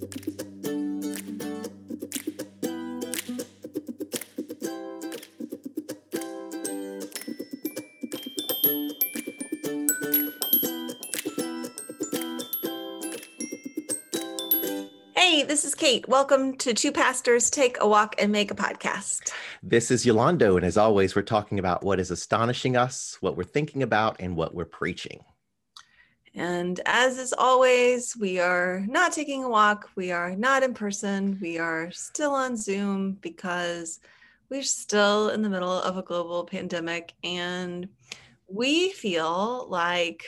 Hey, this is Kate. Welcome to Two Pastors Take a Walk and Make a Podcast. This is Yolando, and as always, we're talking about what is astonishing us, what we're thinking about, and what we're preaching. And as is always, we are not taking a walk. We are not in person. We are still on Zoom because we're still in the middle of a global pandemic. And we feel like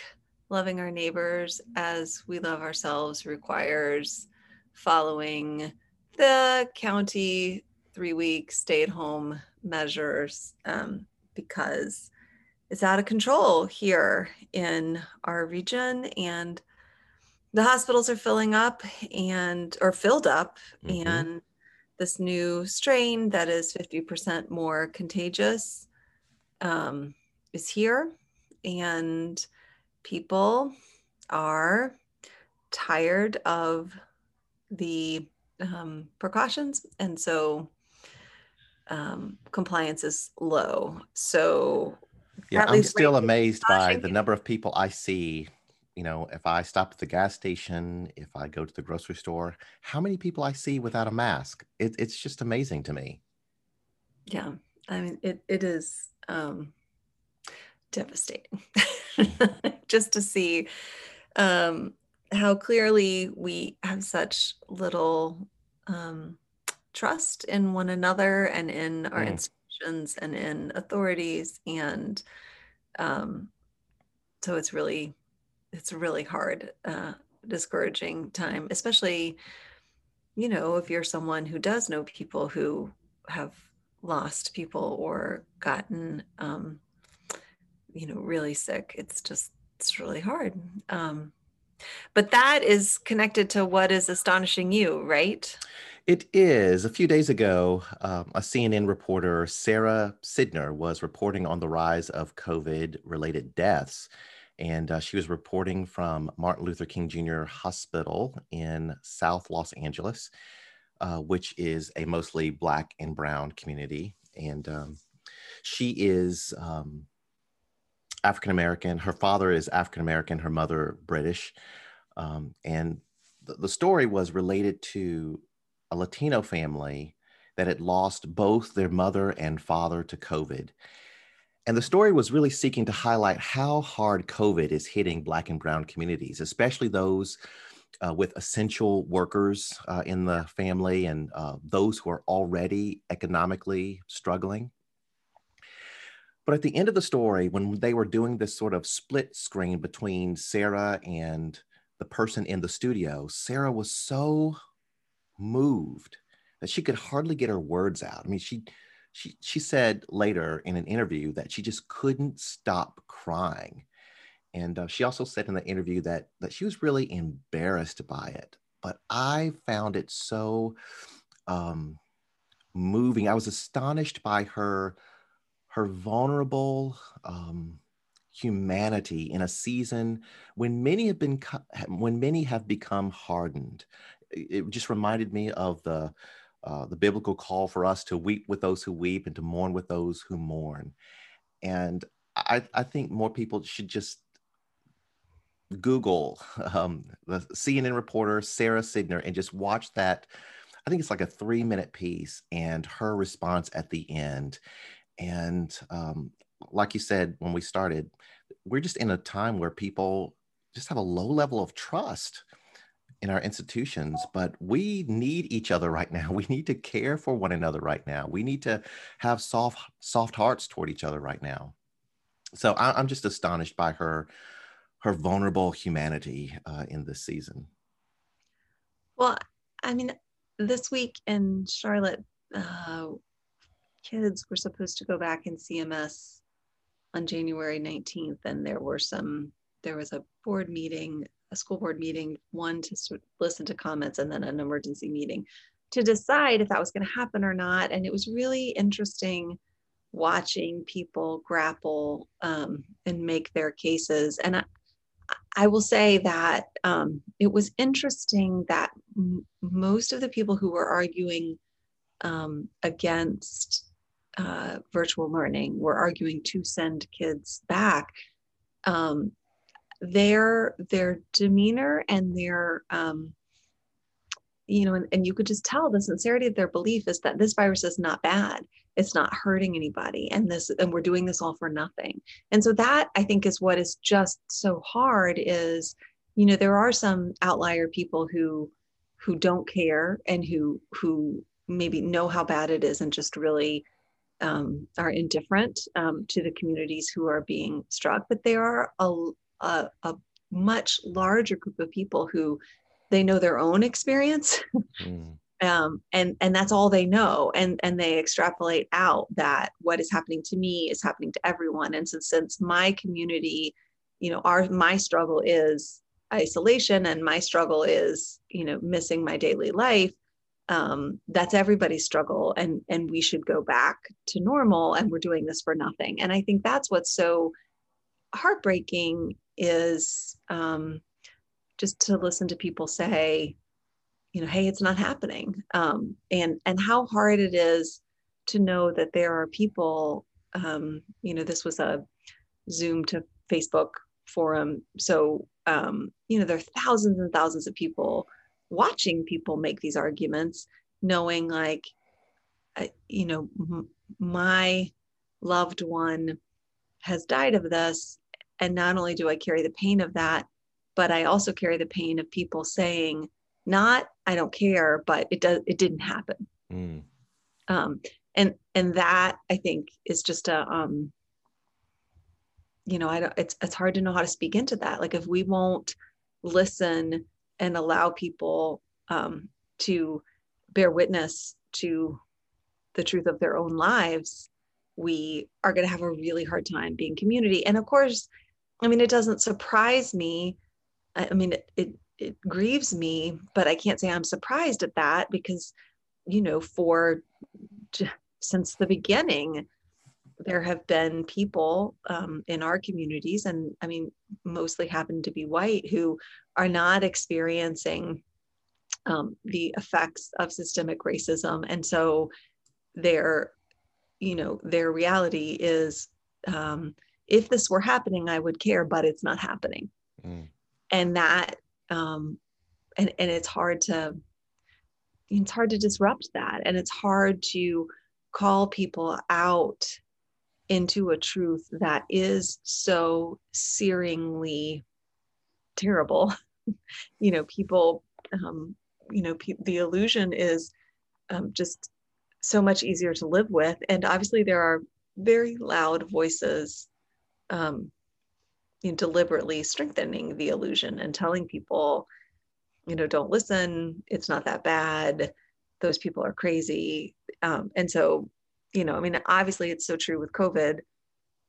loving our neighbors as we love ourselves requires following the county three week stay at home measures um, because it's out of control here in our region and the hospitals are filling up and or filled up mm-hmm. and this new strain that is 50% more contagious um, is here and people are tired of the um, precautions. And so um, compliance is low. So yeah, I'm still amazed by the number of people I see. You know, if I stop at the gas station, if I go to the grocery store, how many people I see without a mask? It, it's just amazing to me. Yeah, I mean, it it is um, devastating just to see um, how clearly we have such little um, trust in one another and in our mm. institutions and in authorities and um, so it's really it's really hard uh, discouraging time especially you know if you're someone who does know people who have lost people or gotten um, you know really sick it's just it's really hard um, but that is connected to what is astonishing you, right? It is. A few days ago, um, a CNN reporter, Sara Sidner, was reporting on the rise of COVID related deaths. And uh, she was reporting from Martin Luther King Jr. Hospital in South Los Angeles, uh, which is a mostly Black and Brown community. And um, she is um, African American. Her father is African American, her mother British. Um, and the, the story was related to a Latino family that had lost both their mother and father to COVID. And the story was really seeking to highlight how hard COVID is hitting Black and Brown communities, especially those uh, with essential workers uh, in the family and uh, those who are already economically struggling. But at the end of the story, when they were doing this sort of split screen between Sara and the person in the studio, Sara was so moved that she could hardly get her words out. I mean, she she she said later in an interview that she just couldn't stop crying. And uh, she also said in the interview that that she was really embarrassed by it. But I found it so um, moving. I was astonished by her her vulnerable, um, humanity in a season when many have been when many have become hardened it just reminded me of the uh, the biblical call for us to weep with those who weep and to mourn with those who mourn. And i i think more people should just google um, the cnn reporter Sara Sidner and just watch that. I think it's like a three minute piece and her response at the end. And um, like you said when we started, we're just in a time where people just have a low level of trust in our institutions, but we need each other right now. We need to care for one another right now. We need to have soft, soft hearts toward each other right now. So I, am just astonished by her, her vulnerable humanity uh, in this season. Well, I mean, this week in Charlotte, uh, kids were supposed to go back in CMS on January 19th, and there were some, there was a board meeting, a school board meeting, one to listen to comments, and then an emergency meeting to decide if that was going to happen or not. And it was really interesting watching people grapple um, and make their cases. And I, I will say that um, it was interesting that m- most of the people who were arguing um, against uh, virtual learning were arguing to send kids back. Um, their their demeanor and their um, you know, and, and you could just tell the sincerity of their belief is that this virus is not bad. It's not hurting anybody. And this, and we're doing this all for nothing. And so that I think is what is just so hard is, you know, there are some outlier people who who don't care and who who maybe know how bad it is and just really um, are indifferent um, to the communities who are being struck. But there are a, a, a much larger group of people who they know their own experience. Mm. um, and and that's all they know. And and they extrapolate out that what is happening to me is happening to everyone. And so since my community you know our my struggle is isolation and my struggle is you know missing my daily life um, that's everybody's struggle. And and we should go back to normal and we're doing this for nothing. And i think that's what's so heartbreaking is um, just to listen to people say, you know, hey, it's not happening, um, and and how hard it is to know that there are people. Um, you know, this was a Zoom to Facebook forum, so um, you know there are thousands and thousands of people watching people make these arguments, knowing like, uh, you know, m- my loved one has died of this, and not only do I carry the pain of that, but I also carry the pain of people saying, not I don't care, but it does it didn't happen. Mm. Um, and and that I think is just a um, you know, I don't it's it's hard to know how to speak into that. Like if we won't listen and allow people um, to bear witness to the truth of their own lives, we are going to have a really hard time being community. And of course, I mean, it doesn't surprise me. I mean, it, it, it grieves me, but I can't say I'm surprised at that because, you know, for since the beginning, there have been people um, in our communities, and I mean, mostly happen to be white, who are not experiencing um, the effects of systemic racism, and so their, you know, their reality is, um, if this were happening, I would care, but it's not happening. Mm. And that um, and and it's hard to it's hard to disrupt that. And it's hard to call people out into a truth that is so searingly terrible. You know people um, you know pe- the illusion is um, just so much easier to live with. And obviously there are very loud voices um, you know, deliberately strengthening the illusion and telling people, you know, don't listen, it's not that bad, those people are crazy. Um, and so, you know, I mean, obviously it's so true with COVID,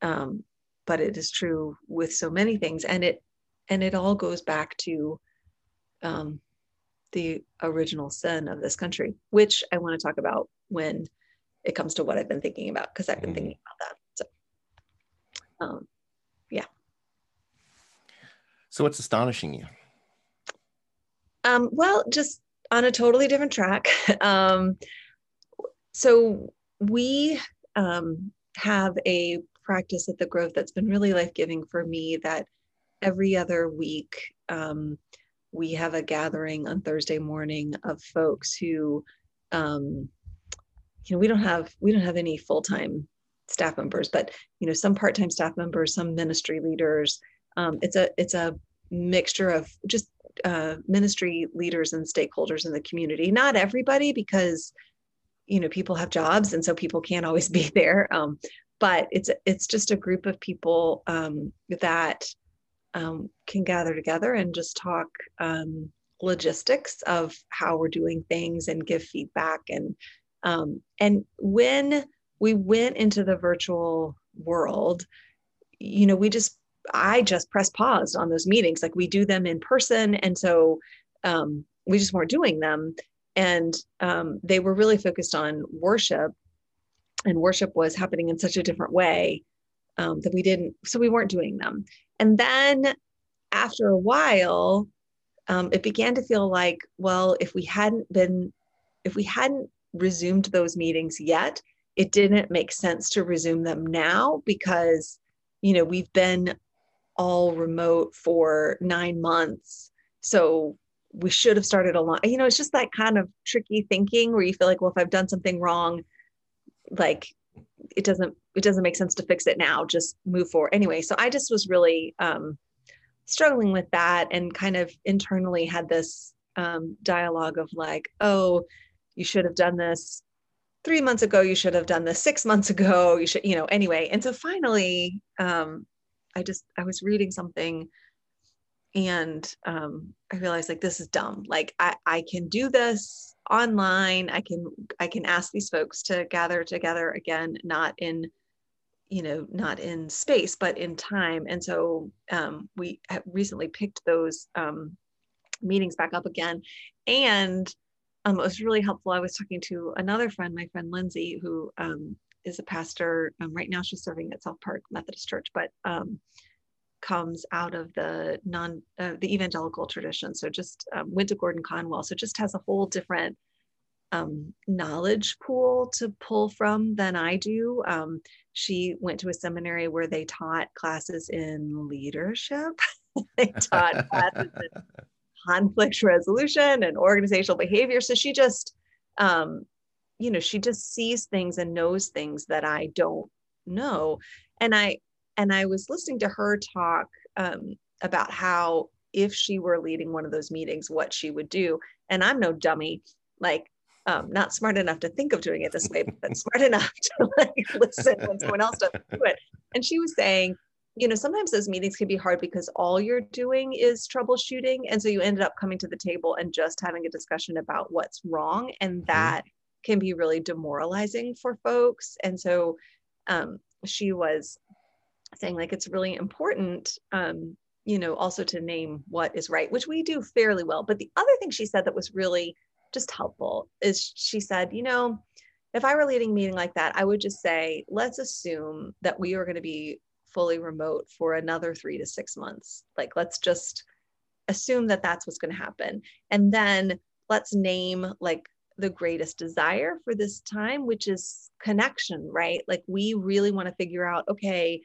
um, but it is true with so many things. And it, and it all goes back to um, the original sin of this country, which I want to talk about when it comes to what I've been thinking about, because I've been mm. thinking about that. Um, yeah. So, what's astonishing you? Um, well, just on a totally different track. um, so, we um, have a practice at the Grove that's been really life giving for me that every other week um, we have a gathering on Thursday morning of folks who, um, you know, we don't have we don't have any full time staff members, but you know, some part time staff members, some ministry leaders, um, it's a it's a mixture of just uh, ministry leaders and stakeholders in the community. Not everybody, because you know people have jobs, and so people can't always be there. Um, but it's it's just a group of people um, that um, can gather together and just talk um, logistics of how we're doing things and give feedback and um, and when we went into the virtual world you know we just I just press pause on those meetings. Like we do them in person. And so um, we just weren't doing them. And um, they were really focused on worship. And worship was happening in such a different way um, that we didn't, so we weren't doing them. And then after a while, um, it began to feel like, well, if we hadn't been, if we hadn't resumed those meetings yet, it didn't make sense to resume them now because, you know, we've been all remote for nine months. So we should have started a lot. You know, it's just that kind of tricky thinking where you feel like, well, if I've done something wrong, like it doesn't it doesn't make sense to fix it now. Just move forward. Anyway, so I just was really um, struggling with that and kind of internally had this um, dialogue of like, oh, you should have done this three months ago. You should have done this six months ago. You should, you know, anyway. And so finally, um, I just I was reading something and um, I realized like this is dumb. Like I, I can do this online. I can I can ask these folks to gather together again, not in you know not in space but in time. And so um, we recently picked those um, meetings back up again, and um, it was really helpful. I was talking to another friend, my friend Lindsay, who um, is a pastor. Um, right now, she's serving at South Park Methodist Church, but um, comes out of the non uh, the evangelical tradition. So just um, went to Gordon Conwell. So just has a whole different um, knowledge pool to pull from than I do. She went to a seminary where they taught classes in leadership. they taught classes in conflict resolution and organizational behavior. So she just, um, you know, she just sees things and knows things that I don't know. And I and I was listening to her talk um, about how if she were leading one of those meetings, what she would do. And I'm no dummy, like um, not smart enough to think of doing it this way, but smart enough to like listen when someone else doesn't do it. And she was saying, you know, sometimes those meetings can be hard because all you're doing is troubleshooting. And so you ended up coming to the table and just having a discussion about what's wrong. And mm-hmm. that can be really demoralizing for folks. And so um, she was saying like it's really important um, you know also to name what is right which we do fairly well but the other thing she said that was really just helpful is she said you know if i were leading a meeting like that i would just say let's assume that we are going to be fully remote for another three to six months. Like let's just assume that that's what's going to happen. And then let's name like the greatest desire for this time which is connection right? Like we really want to figure out okay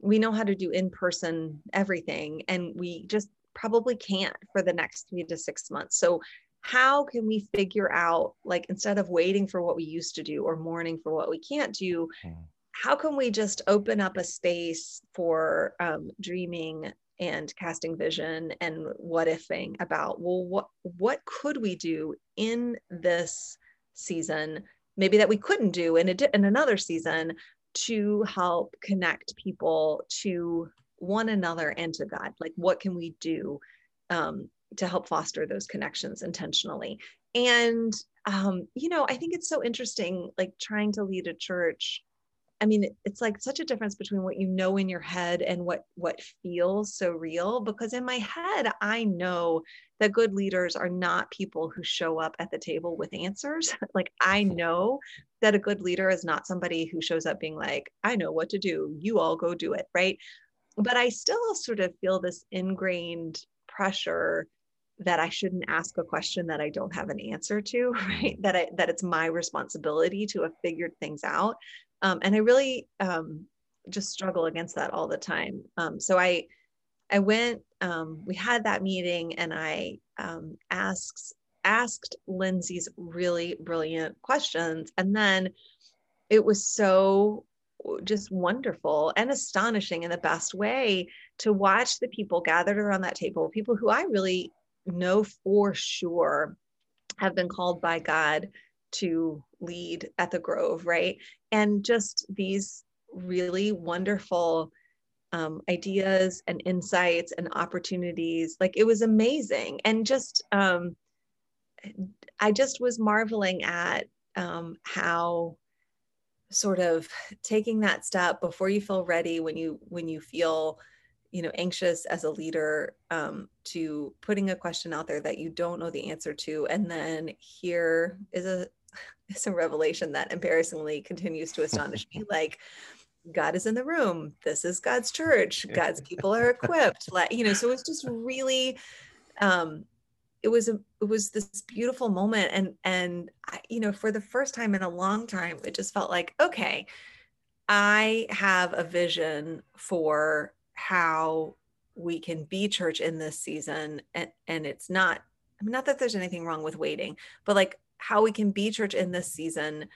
we know how to do in person everything and we just probably can't for the next three to six months. So how can we figure out like instead of waiting for what we used to do or mourning for what we can't do mm. How can we just open up a space for um, dreaming and casting vision and what ifing about well what what could we do in this season maybe that we couldn't do in a in another season to help connect people to one another and to God. Like, what can we do um, to help foster those connections intentionally? And, um, you know, I think it's so interesting, like trying to lead a church I mean, it's like such a difference between what you know in your head and what what feels so real. Because in my head, I know that good leaders are not people who show up at the table with answers. like I mm-hmm. know that a good leader is not somebody who shows up being like, I know what to do. You all go do it, right? But I still sort of feel this ingrained pressure that I shouldn't ask a question that I don't have an answer to, right? That I that it's my responsibility to have figured things out. Um, and I really um, just struggle against that all the time. Um, so I, I went, um, we had that meeting and I um, asked, asked Lindsay's really brilliant questions. And then it was so just wonderful and astonishing in the best way to watch the people gathered around that table, people who I really know for sure have been called by God to lead at the Grove, right? And just these really wonderful um, ideas and insights and opportunities. Like it was amazing. And just, um, I just was marveling at um, how sort of taking that step before you feel ready when you when you feel you know anxious as a leader um, to putting a question out there that you don't know the answer to and then here is a is a revelation that embarrassingly continues to astonish me like God is in the room. This is God's church. God's people are equipped. Like, you know, so it's just really um it was a it was this beautiful moment and and I, you know for the first time in a long time it just felt like okay i have a vision for how we can be church in this season and and it's not I mean, not that there's anything wrong with waiting but like how we can be church in this season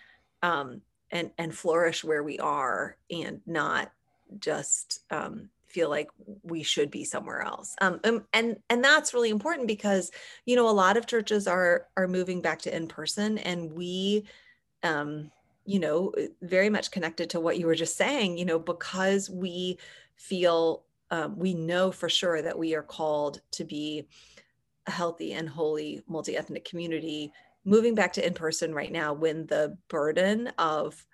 um and and flourish where we are and not just um feel like we should be somewhere else. Um, um, and and that's really important because you know a lot of churches are are moving back to in person and we um you know very much connected to what you were just saying you know because we feel um, we know for sure that we are called to be a healthy and holy multi-ethnic community moving back to in person right now when the burden of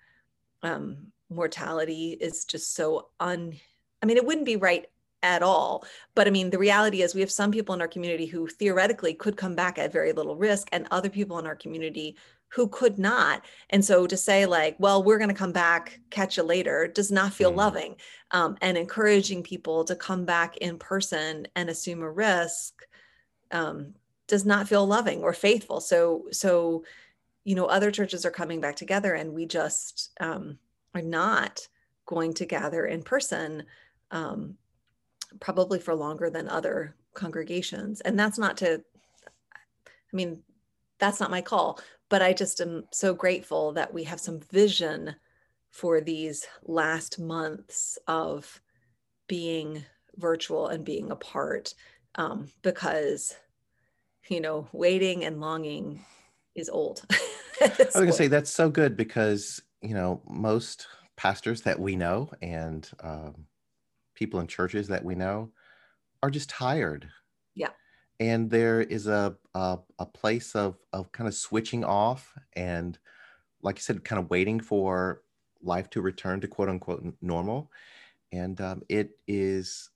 um, mortality is just so un I mean, it wouldn't be right at all. But I mean, the reality is we have some people in our community who theoretically could come back at very little risk, and other people in our community who could not. And so to say, like, well, we're going to come back, catch you later, does not feel mm. loving. Um, and encouraging people to come back in person and assume a risk um, does not feel loving or faithful. So, so, you know, other churches are coming back together, and we just um, are not going to gather in person um, probably for longer than other congregations. And that's not to, I mean, that's not my call, but I just am so grateful that we have some vision for these last months of being virtual and being apart um, because, you know, waiting and longing is old. I was going to say that's so good because, you know, most pastors that we know and um, people in churches that we know are just tired. Yeah. And there is a, a, a place of, of kind of switching off and, like you said, kind of waiting for life to return to quote unquote normal. And um, it is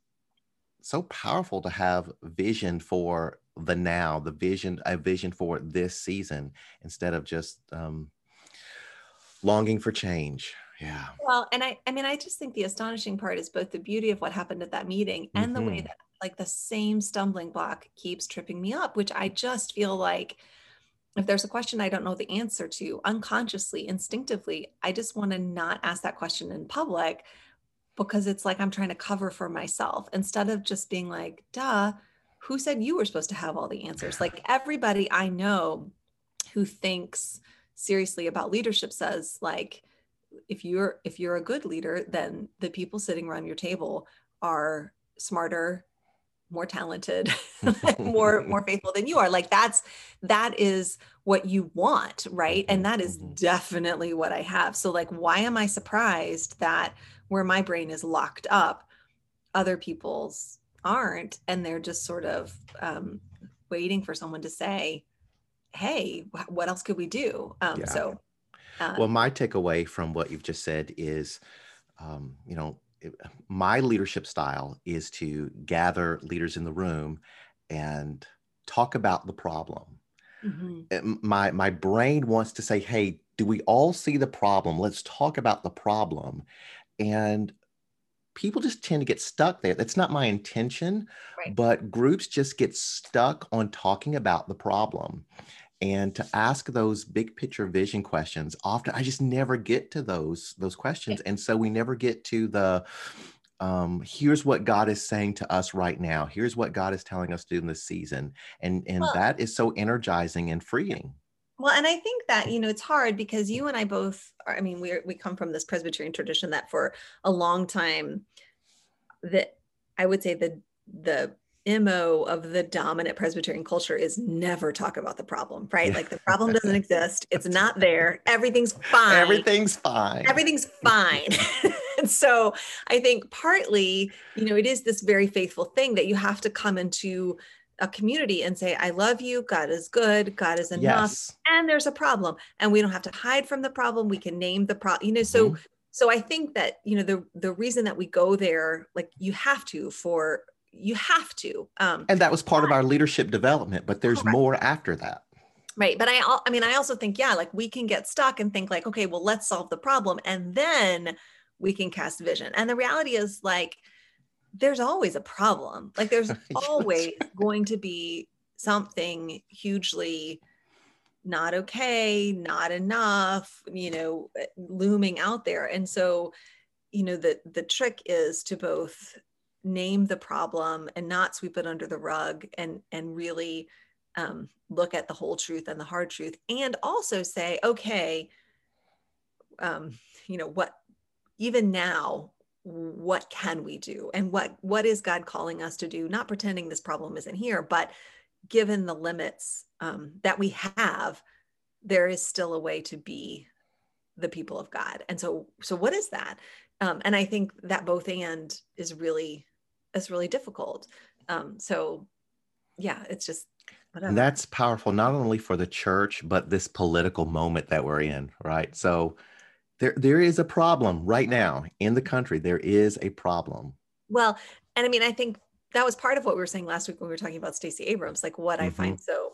so powerful to have vision for the now, the vision, a vision for this season instead of just um, longing for change yeah well and i i mean i just think the astonishing part is both the beauty of what happened at that meeting and mm-hmm. the way mm-hmm. that like the same stumbling block keeps tripping me up which i just feel like if there's a question i don't know the answer to unconsciously instinctively i just want to not ask that question in public because it's like i'm trying to cover for myself instead of just being like duh who said you were supposed to have all the answers? Like everybody i know who thinks seriously about leadership says like if you're if you're a good leader then the people sitting around your table are smarter more talented more more faithful than you are like that's that is what you want right and that is mm-hmm. definitely what i have so like why am i surprised that where my brain is locked up other people's aren't and they're just sort of um, waiting for someone to say hey what else could we do um, yeah. so uh, well, my takeaway from what you've just said is, um, you know, my leadership style is to gather leaders in the room and talk about the problem. Mm-hmm. My my brain wants to say, "Hey, do we all see the problem? Let's talk about the problem." And people just tend to get stuck there. That's not my intention, right. but groups just get stuck on talking about the problem and to ask those big picture vision questions often i just never get to those those questions and so we never get to the um, here's what god is saying to us right now. Here's what god is telling us to do in this season. And and well, that is so energizing and freeing. Well and i think that you know it's hard because you and i both are, i mean we we come from this presbyterian tradition that for a long time that i would say the the mo of the dominant presbyterian culture is never talk about the problem right? Like the problem doesn't exist. It's not there. Everything's fine. Everything's fine. Everything's fine. And so i think partly you know it is this very faithful thing that you have to come into a community and say i love you. God is good. God is enough. Yes. and there's a problem. And we don't have to hide from the problem. We can name the problem you know so mm-hmm. so i think that you know the the reason that we go there like you have to for you have to um, and that was part of our leadership development but there's correct. more after that right but i i mean i also think yeah like we can get stuck and think like okay well let's solve the problem and then we can cast vision. And the reality is like there's always a problem. Like there's always going to be something hugely not okay, not enough, you know, looming out there. And so, you know, the the trick is to both name the problem and not sweep it under the rug and and really um, look at the whole truth and the hard truth and also say okay um, you know what even now what can we do? And what what is god calling us to do? Not pretending this problem isn't here but given the limits um, that we have there is still a way to be the people of god. And so so what is that um, and i think that both and is really is really difficult um, so yeah it's just whatever. and that's powerful not only for the church but this political moment that we're in right so there there is a problem right now in the country there is a problem well and i mean i think that was part of what we were saying last week when we were talking about stacey abrams like what mm-hmm. i find so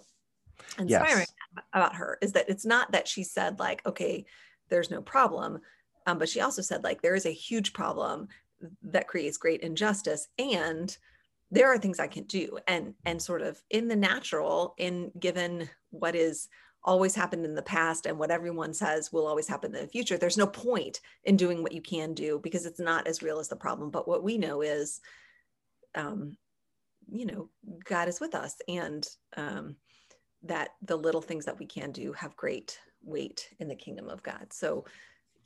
inspiring yes. about her is that it's not that she said like okay there's no problem um, but she also said like there is a huge problem that creates great injustice and there are things i can do. And and sort of in the natural in given what is always happened in the past and what everyone says will always happen in the future there's no point in doing what you can do because it's not as real as the problem. But what we know is um you know god is with us and um that the little things that we can do have great weight in the kingdom of god. So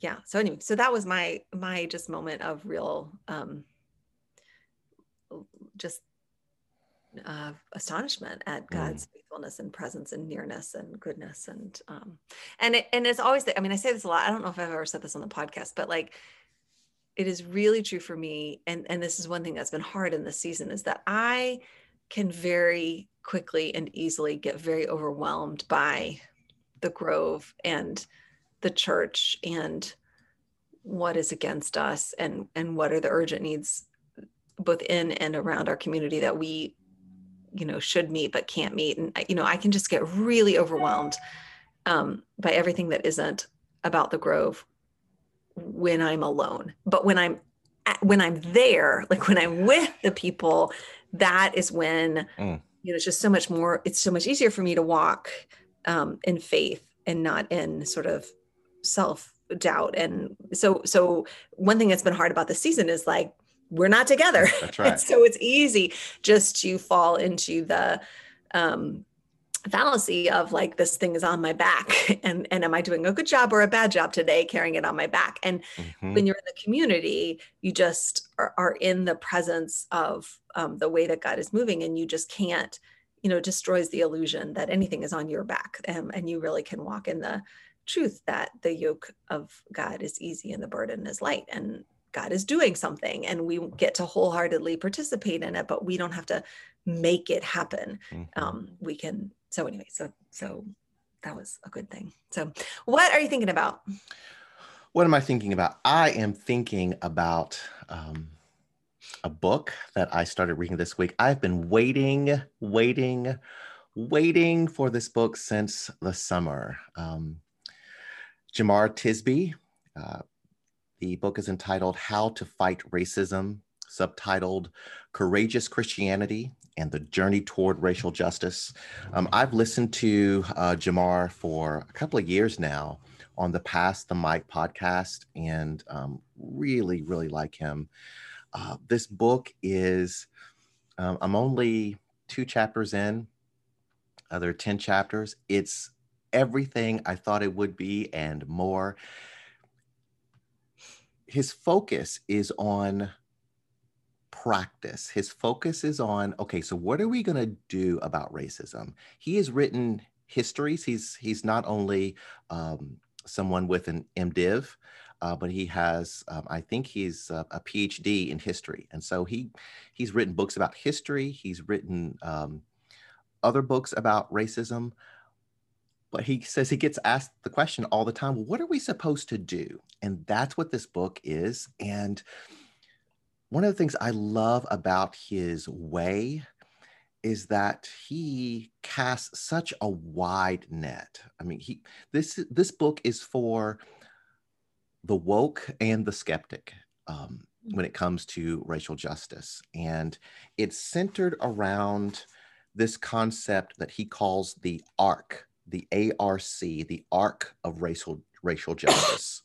yeah so anyway so that was my my just moment of real um just uh, astonishment at. God's mm. faithfulness and presence and nearness and goodness and um, and it, and it's always I mean I say this a lot I don't know if I've ever said this on the podcast but like it is really true for me and and this is one thing that's been hard in this season is that I can very quickly and easily get very overwhelmed by the grove and the church and what is against us and and what are the urgent needs both in and around our community that we you know should meet but can't meet and you know i can just get really overwhelmed um, by everything that isn't about the grove when i'm alone but when i'm when i'm there like when i'm with the people that is when mm. you know it's just so much more it's so much easier for me to walk um, in faith and not in sort of self doubt and so so one thing that's been hard about this season is like we're not together. That's right. so it's easy just to fall into the um, fallacy of like this thing is on my back and and am i doing a good job or a bad job today carrying it on my back and mm-hmm. when you're in the community you just are, are in the presence of um, the way that god is moving and you just can't you know destroys the illusion that anything is on your back um, and you really can walk in the truth that the yoke of god is easy and the burden is light and God is doing something and we get to wholeheartedly participate in it, but we don't have to make it happen. Mm-hmm. Um, we can, so anyway, so, so that was a good thing. So what are you thinking about? What am I thinking about? I am thinking about um, a book that I started reading this week. I've been waiting, waiting, waiting for this book since the summer. Um, Jemar Tisby, uh, the book is entitled How to Fight Racism, subtitled Courageous Christianity and the Journey Toward Racial Justice. Um, I've listened to uh, Jemar for a couple of years now on the Pass the Mic podcast and um, really, really like him. Uh, this book is, um, I'm only two chapters in, uh, there are 10 chapters. It's everything I thought it would be and more his focus is on practice. His focus is on okay, so what are we going to do about racism? He has written histories. He's he's not only um, someone with an MDiv, uh, but he has um, I think he's a, a, PhD in history, and so he he's written books about history. He's written um, other books about racism but he says he gets asked the question all the time well, what are we supposed to do? And that's what this book is. And one of the things i love about his way is that he casts such a wide net. I mean he this this book is for the woke and the skeptic um, when it comes to racial justice. And it's centered around this concept that he calls the ARC, the ARC, the arc of racial, racial justice.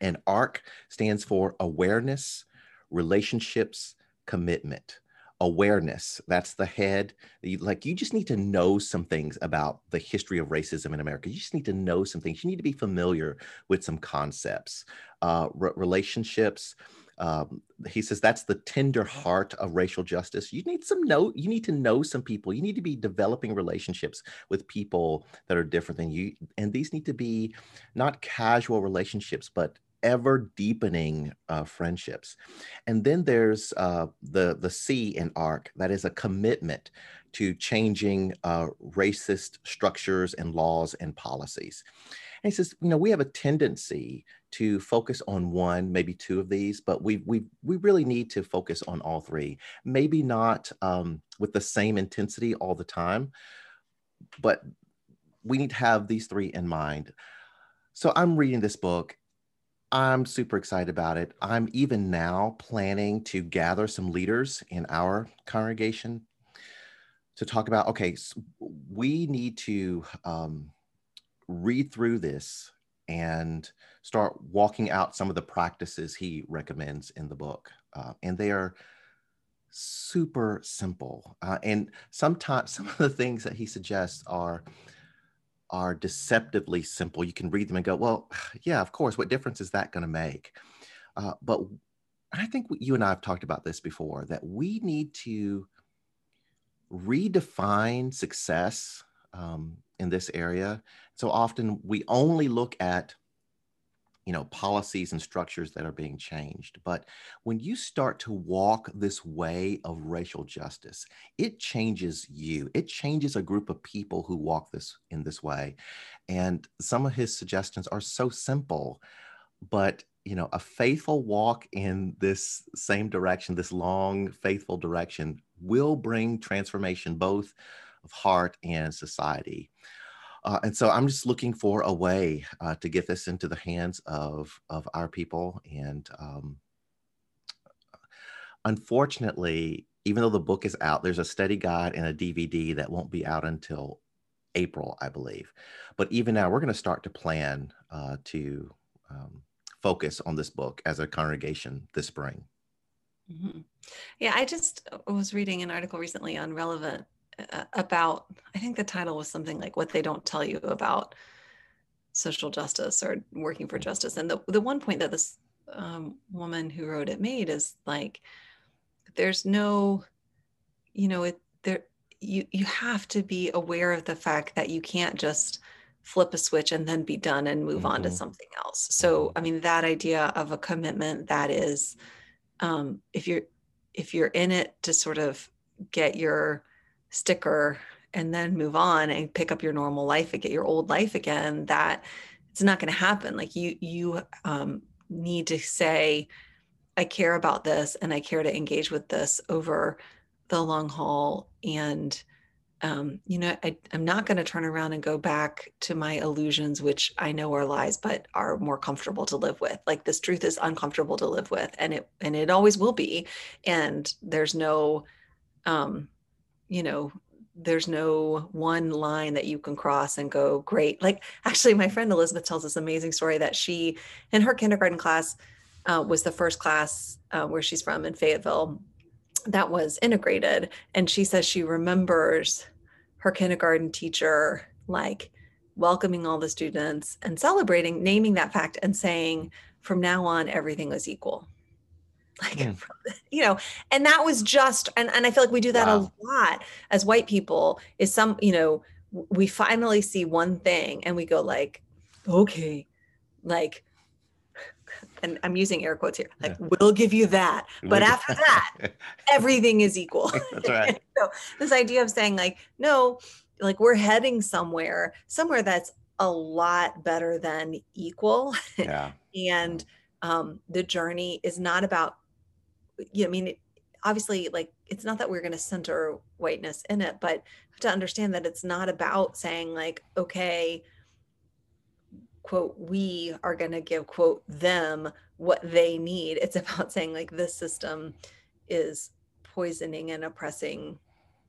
And ARC stands for awareness, relationships, commitment. Awareness that's the head. Like you just need to know some things about the history of racism in america. You just need to know some things. You need to be familiar with some concepts. Uh, relationships um, he says that's the tender heart of racial justice you need some know you need to know some people you need to be developing relationships with people that are different than you and these need to be not casual relationships but ever deepening uh, friendships. And then there's uh, the the C in ARC that is a commitment to changing uh, racist structures and laws and policies. And he says, you know, we have a tendency to focus on one, maybe two of these, but we we we really need to focus on all three. Maybe not um, with the same intensity all the time, but we need to have these three in mind. So I'm reading this book I'm super excited about it. I'm even now planning to gather some leaders in our congregation to talk about okay, so we need to um, read through this and start walking out some of the practices he recommends in the book. Uh, and they are super simple. Uh, and sometimes some of the things that he suggests are are deceptively simple. You can read them and go, well, yeah, of course. What difference is that going to make? Uh, but I think you and I have talked about this before that we need to redefine success um, in this area. So often we only look at you know policies and structures that are being changed. But when you start to walk this way of racial justice it changes you. It changes a group of people who walk this in this way. And some of his suggestions are so simple but you know a faithful walk in this same direction this long faithful direction will bring transformation both of heart and society uh, and so I'm just looking for a way uh, to get this into the hands of, of our people. And um, unfortunately, even though the book is out, there's a study guide and a DVD that won't be out until April, I believe. But even now, we're going to start to plan uh, to um, focus on this book as a congregation this spring. Mm-hmm. Yeah, I just was reading an article recently on Relevant uh, about i think the title was something like what they don't tell you about social justice or working for justice and the, the one point that this um, woman who wrote it made is like there's no you know it there you you have to be aware of the fact that you can't just flip a switch and then be done and move mm-hmm. on to mm-hmm. something else so mm-hmm. i mean that idea of a commitment that is um, if you're if you're in it to sort of get your sticker and then move on and pick up your normal life and get your old life again that it's not going to happen. Like you you um, need to say i care about this and i care to engage with this over the long haul and um, you know I, i'm not going to turn around and go back to my illusions which i know are lies but are more comfortable to live with. Like this truth is uncomfortable to live with and it and it always will be and there's no um you know there's no one line that you can cross and go great. Like actually my friend elizabeth tells this amazing story that she in her kindergarten class uh, was the first class uh, where she's from in fayetteville that was integrated and she says she remembers her kindergarten teacher like welcoming all the students and celebrating naming that fact and saying from now on everything was equal like mm. you know and that was just and, and i feel like we do that wow. a lot as white people is some you know we finally see one thing and we go like okay like and i'm using air quotes here like yeah. we'll give you that but after that everything is equal that's right so this idea of saying like no like we're heading somewhere somewhere that's a lot better than equal yeah and um, the journey is not about you know, I mean, obviously, like it's not that we're going to center whiteness in it, but to understand that it's not about saying like, okay, quote we are going to give quote them what they need. It's about saying like this system is poisoning and oppressing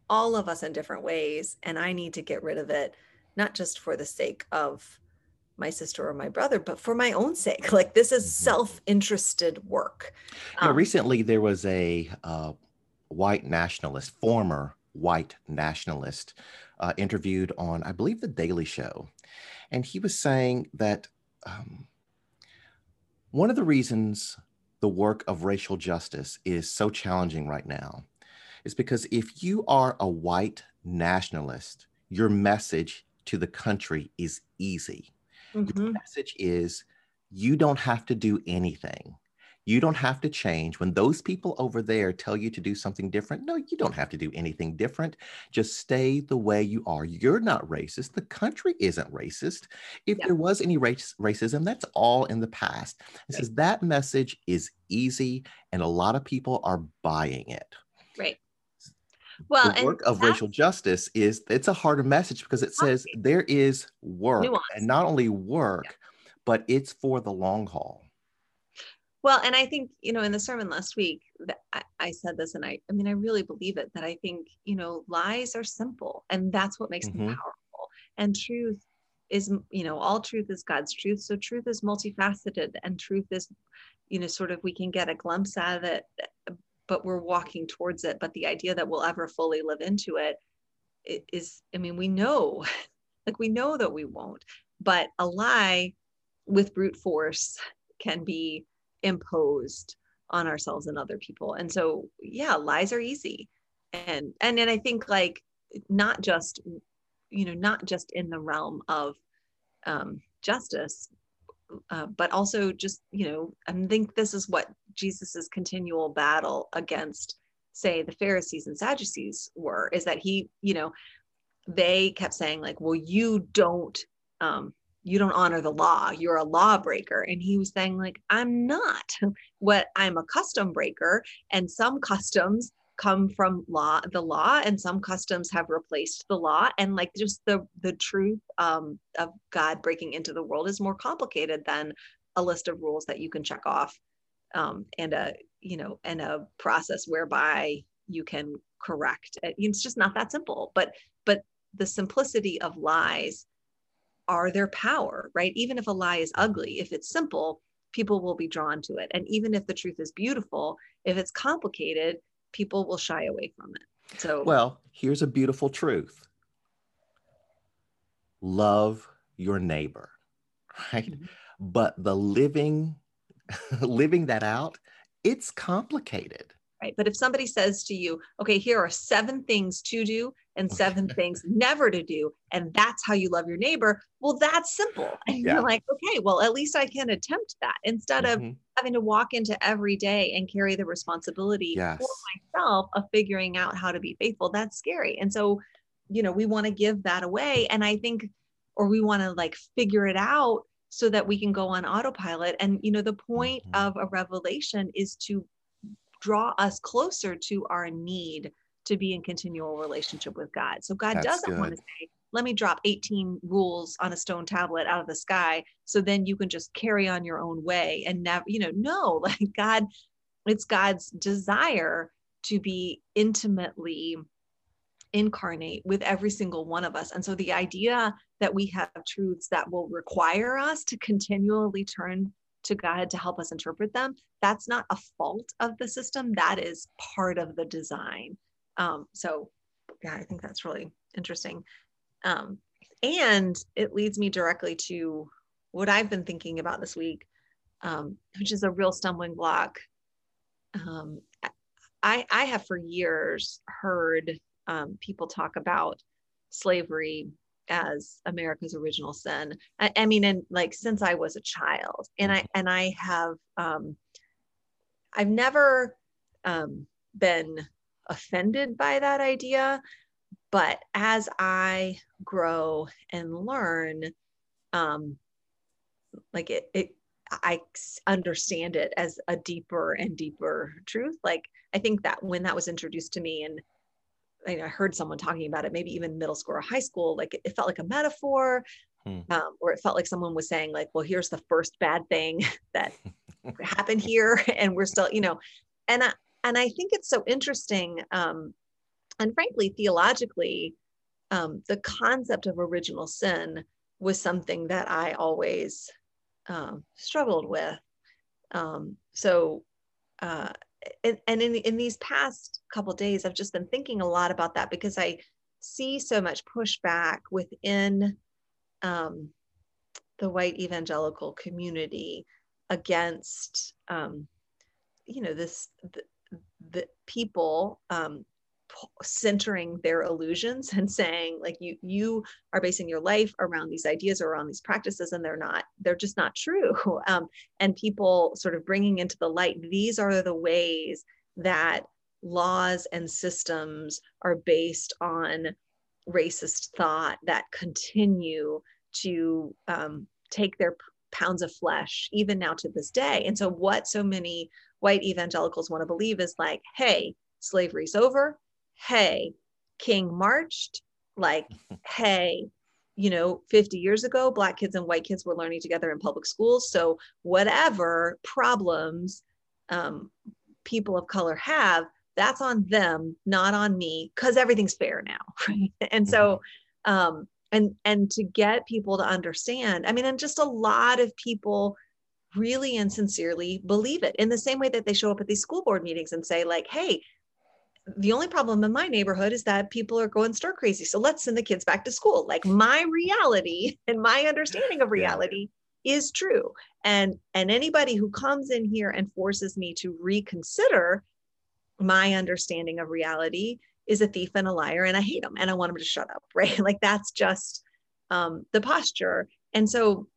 all of us in different ways and i need to get rid of it not just for the sake of my sister or my brother but for my own sake like this is mm-hmm. self-interested work you know, um, recently there was a uh, white nationalist former white nationalist uh, interviewed on i believe the daily show and he was saying that um, one of the reasons the work of racial justice is so challenging right now is because if you are a white nationalist, your message to the country is easy. Mm-hmm. Your message is you don't have to do anything. You don't have to change. When those people over there tell you to do something different, no, you don't have to do anything different. Just stay the way you are. You're not racist. The country isn't racist. If yeah. there was any race, racism, that's all in the past. It right. says that message is easy and a lot of people are buying it. Right. Well, the work of racial justice is it's a harder message because it says there is work nuance. and not only work, yeah. but it's for the long haul. Well, and I think, you know, in the sermon last week, I, I, said this and I, I mean, I really believe it that I think, you know, lies are simple and that's what makes mm-hmm. them powerful. And truth is, you know, all truth is God's truth. So truth is multifaceted and truth is, you know, sort of we can get a glimpse out of it, but we're walking towards it. But the idea that we'll ever fully live into it is, I mean, we know, like we know that we won't, but a lie with brute force can be imposed on ourselves and other people and so yeah lies are easy and and then i think like not just you know not just in the realm of um, justice uh, but also just you know i think this is what jesus's continual battle against say the pharisees and sadducees were is that he you know they kept saying like well you don't um, you don't honor the law. You're a lawbreaker. And he was saying like i'm not. What i'm a custom breaker and some customs come from law the law and some customs have replaced the law and like just the the truth um, of god breaking into the world is more complicated than a list of rules that you can check off um, and a you know and a process whereby you can correct it. it's just not that simple but but the simplicity of lies are their power, right? Even if a lie is ugly, if it's simple, people will be drawn to it. And even if the truth is beautiful, if it's complicated, people will shy away from it. So, well, here's a beautiful truth love your neighbor, right? Mm-hmm. But the living, living that out, it's complicated right? But if somebody says to you, okay, here are seven things to do and seven things never to do, and that's how you love your neighbor, well, that's simple. And yeah. you're like, okay, well, at least I can attempt that instead mm-hmm. of having to walk into every day and carry the responsibility yes. for myself of figuring out how to be faithful. That's scary. And so, you know, we want to give that away. And I think, or we want to like figure it out so that we can go on autopilot. And, you know, the point mm-hmm. of a revelation is to draw us closer to our need to be in continual relationship with God. So God That's doesn't good. want to say, let me drop 18 rules on a stone tablet out of the sky so then you can just carry on your own way and never, you know, no, like God, it's God's desire to be intimately incarnate with every single one of us. And so the idea that we have truths that will require us to continually turn to God to help us interpret them, that's not a fault of the system. That is part of the design. Um, so, yeah, I think that's really interesting. Um, and it leads me directly to what I've been thinking about this week, um, which is a real stumbling block. Um, I, I have for years heard um, people talk about slavery as America's original sin. I, I, mean, and like since I was a child, and I and I have um, I've never um, been offended by that idea, but as I grow and learn, um, like it, it I understand it as a deeper and deeper truth. Like I think that when that was introduced to me and I heard someone talking about it, maybe even middle school or high school, like it, felt like a metaphor. hmm. um, or it felt like someone was saying like well here's the first bad thing that happened here and we're still you know and I, and I think it's so interesting um, and frankly theologically um, the concept of original sin was something that I always um, struggled with. Um, so, uh, and, and in, in these past couple days, I've just been thinking a lot about that because I see so much pushback within um, the white evangelical community against, um, you know, this the, people um, centering their illusions and saying like you you are basing your life around these ideas or around these practices and they're not they're just not true. Um, and people sort of bringing into the light these are the ways that laws and systems are based on racist thought that continue to um, take their pounds of flesh even now to this day. And so what so many white evangelicals want to believe is like hey slavery's over hey, King marched, like, hey, you know, 50 years ago, Black kids and white kids were learning together in public schools. So, whatever problems um, people of color have, that's on them, not on me, because everything's fair now. Right. And so, mm-hmm. um, and and to get people to understand, I mean, and just a lot of people really and sincerely believe it in the same way that they show up at these school board meetings and say, like, hey, the only problem in my neighborhood is that people are going stir crazy. So let's send the kids back to school. Like my reality and my understanding of reality yeah. is true. And and anybody who comes in here and forces me to reconsider my understanding of reality is a thief and a liar and I hate them and I want them to shut up, right? like that's just um, the posture. And so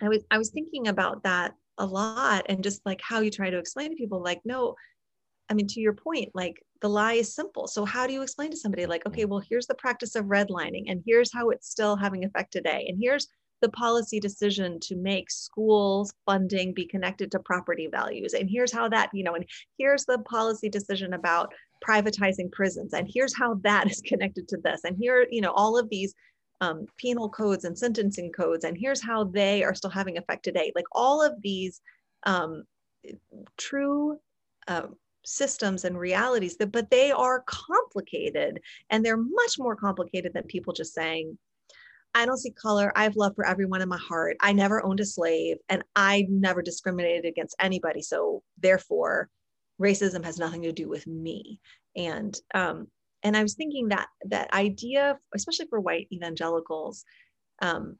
I was I was thinking about that a lot and just like how you try to explain to people like no I mean, to your point, like the lie is simple. So how do you explain to somebody like, okay, well, here's the practice of redlining and here's how it's still having effect today. And here's the policy decision to make schools funding be connected to property values. And here's how that, you know, and here's the policy decision about privatizing prisons. And here's how that is connected to this. And here, you know, all of these um, penal codes and sentencing codes. And here's how they are still having effect today. Like all of these um, true uh, systems and realities that but they are complicated and they're much more complicated than people just saying I don't see color. I have love for everyone in my heart. I never owned a slave and I never discriminated against anybody. So therefore, racism has nothing to do with me. And um, and I was thinking that that idea, especially for white evangelicals, um,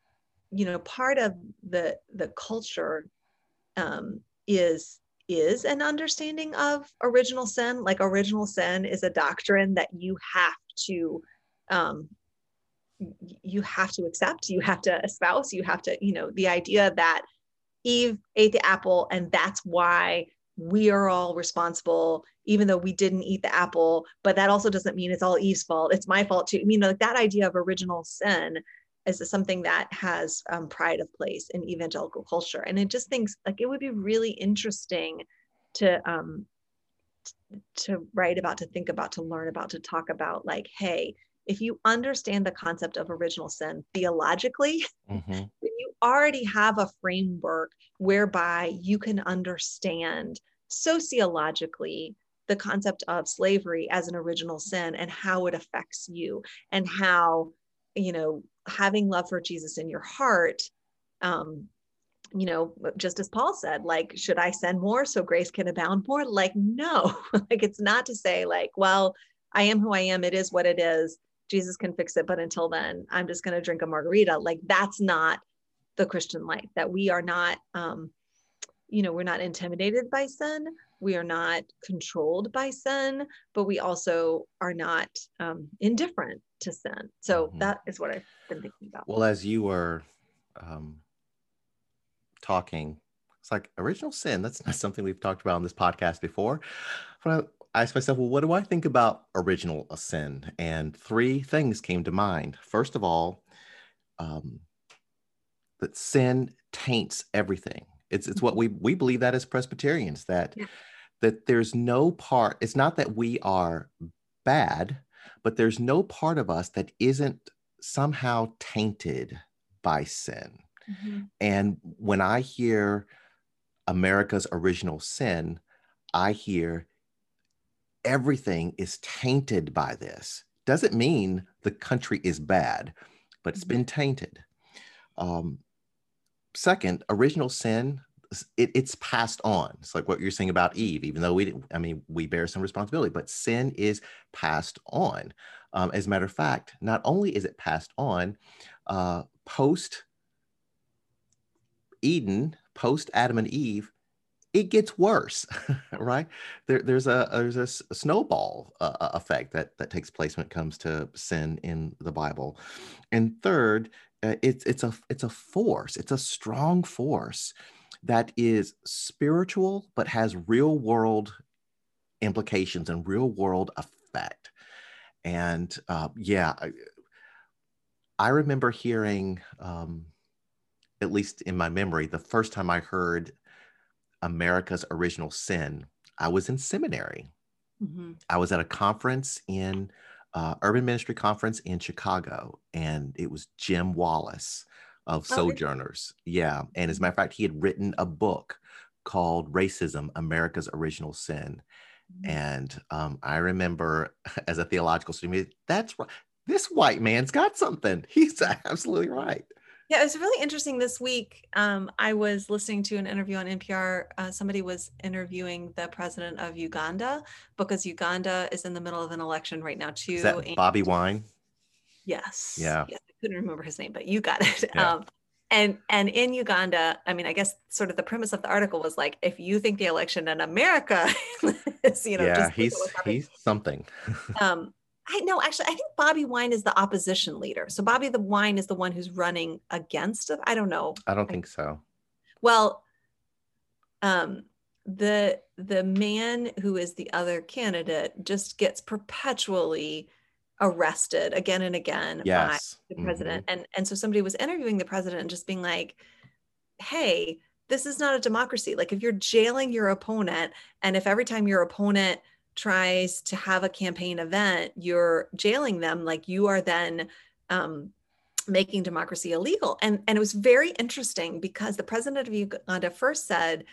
you know, part of the the culture um, is is an understanding of original sin. Like original sin is a doctrine that you have to um, you have to accept, you have to espouse, you have to, you know, the idea that Eve ate the apple and that's why we are all responsible, even though we didn't eat the apple. But that also doesn't mean it's all Eve's fault. It's my fault too. I mean, like that idea of original sin is something that has um, pride of place in evangelical culture. And it just thinks like it would be really interesting to um, to write about, to think about, to learn about, to talk about. Like, hey, if you understand the concept of original sin theologically, mm-hmm. you already have a framework whereby you can understand sociologically the concept of slavery as an original sin and how it affects you and how you know having love for jesus in your heart um, you know just as paul said like should i send more so grace can abound more? Like no like it's not to say like well i am who i am it is what it is jesus can fix it but until then i'm just going to drink a margarita. Like that's not the christian life that we are not um you know we're not intimidated by sin we are not controlled by sin but we also are not um, indifferent to sin. So mm-hmm. that is what i've been thinking about. Well as you were um, talking it's like original sin that's not something we've talked about on this podcast before. But i asked myself well what do i think about original sin? And three things came to mind. First of all um, that sin taints everything it's it's what we we believe that as Presbyterians that yeah. that there's no part. It's not that we are bad, but there's no part of us that isn't somehow tainted by sin. Mm-hmm. And when I hear America's original sin, I hear everything is tainted by this. Doesn't mean the country is bad, but it's been mm-hmm. tainted. Um, second, original sin, it, it's passed on. It's like what you're saying about Eve, even though we, I mean, we bear some responsibility, but sin is passed on. Um, as a matter of fact, not only is it passed on, uh, post Eden, post Adam and Eve, it gets worse, right? There, there's a there's a, snowball uh, uh, effect that that takes place when it comes to sin in the Bible, and third, uh, it's it's a it's a force. It's a strong force that is spiritual but has real world implications and real world effect. And uh, yeah, I, I remember hearing. Um, at least in my memory, the first time I heard America's Original Sin, I was in seminary. Mm-hmm. I was at a conference in uh, Urban Ministry Conference in Chicago, and it was Jim Wallis of oh, Sojourners. Yeah. And as a matter of fact, he had written a book called Racism America's Original Sin. Mm-hmm. And um, I remember as a theological student, that's right. This white man's got something. He's absolutely right. Yeah, it was really interesting this week. Um, I was listening to an interview on NPR. Uh, somebody was interviewing the president of Uganda because Uganda is in the middle of an election right now too. Is that Bobi Wine? Yes. Yeah. Yes, I couldn't remember his name, but you got it. Yeah. Um, and and in Uganda, I mean, I guess sort of the premise of the article was like, if you think the election in America is, you know, yeah, he's he's something. um, I know actually I think Bobi Wine is the opposition leader. So Bobi the Wine is the one who's running against. I don't know. I don't think so. Well, um the the man who is the other candidate just gets perpetually arrested again and again yes. by the president. Mm-hmm. And and so somebody was interviewing the president and just being like, "Hey, this is not a democracy. Like if you're jailing your opponent and if every time your opponent tries to have a campaign event, you're jailing them, like you are then um, making democracy illegal. And, and it was very interesting because the president of Uganda first said,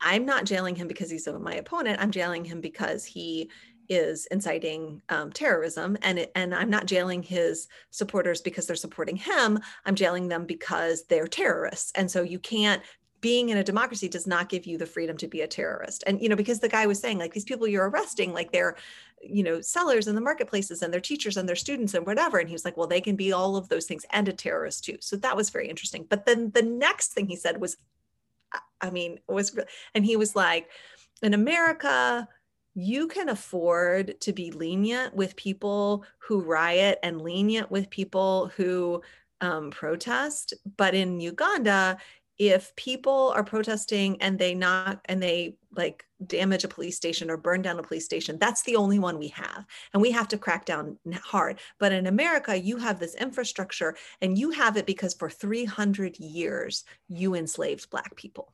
I'm not jailing him because he's my opponent. I'm jailing him because he is inciting um, terrorism and it, and I'm not jailing his supporters because they're supporting him I'm jailing them because they're terrorists and so you can't being in a democracy does not give you the freedom to be a terrorist. And you know because the guy was saying like these people you're arresting like they're you know sellers in the marketplaces and they're teachers and their students and whatever. And he was like well they can be all of those things and a terrorist too. So that was very interesting. But then the next thing he said was i mean was and he was like in america you can afford to be lenient with people who riot and lenient with people who um, protest. But in uganda if people are protesting and they not and they like damage a police station or burn down a police station that's the only one we have. And we have to crack down hard. But in america you have this infrastructure and you have it because for 300 years you enslaved black people.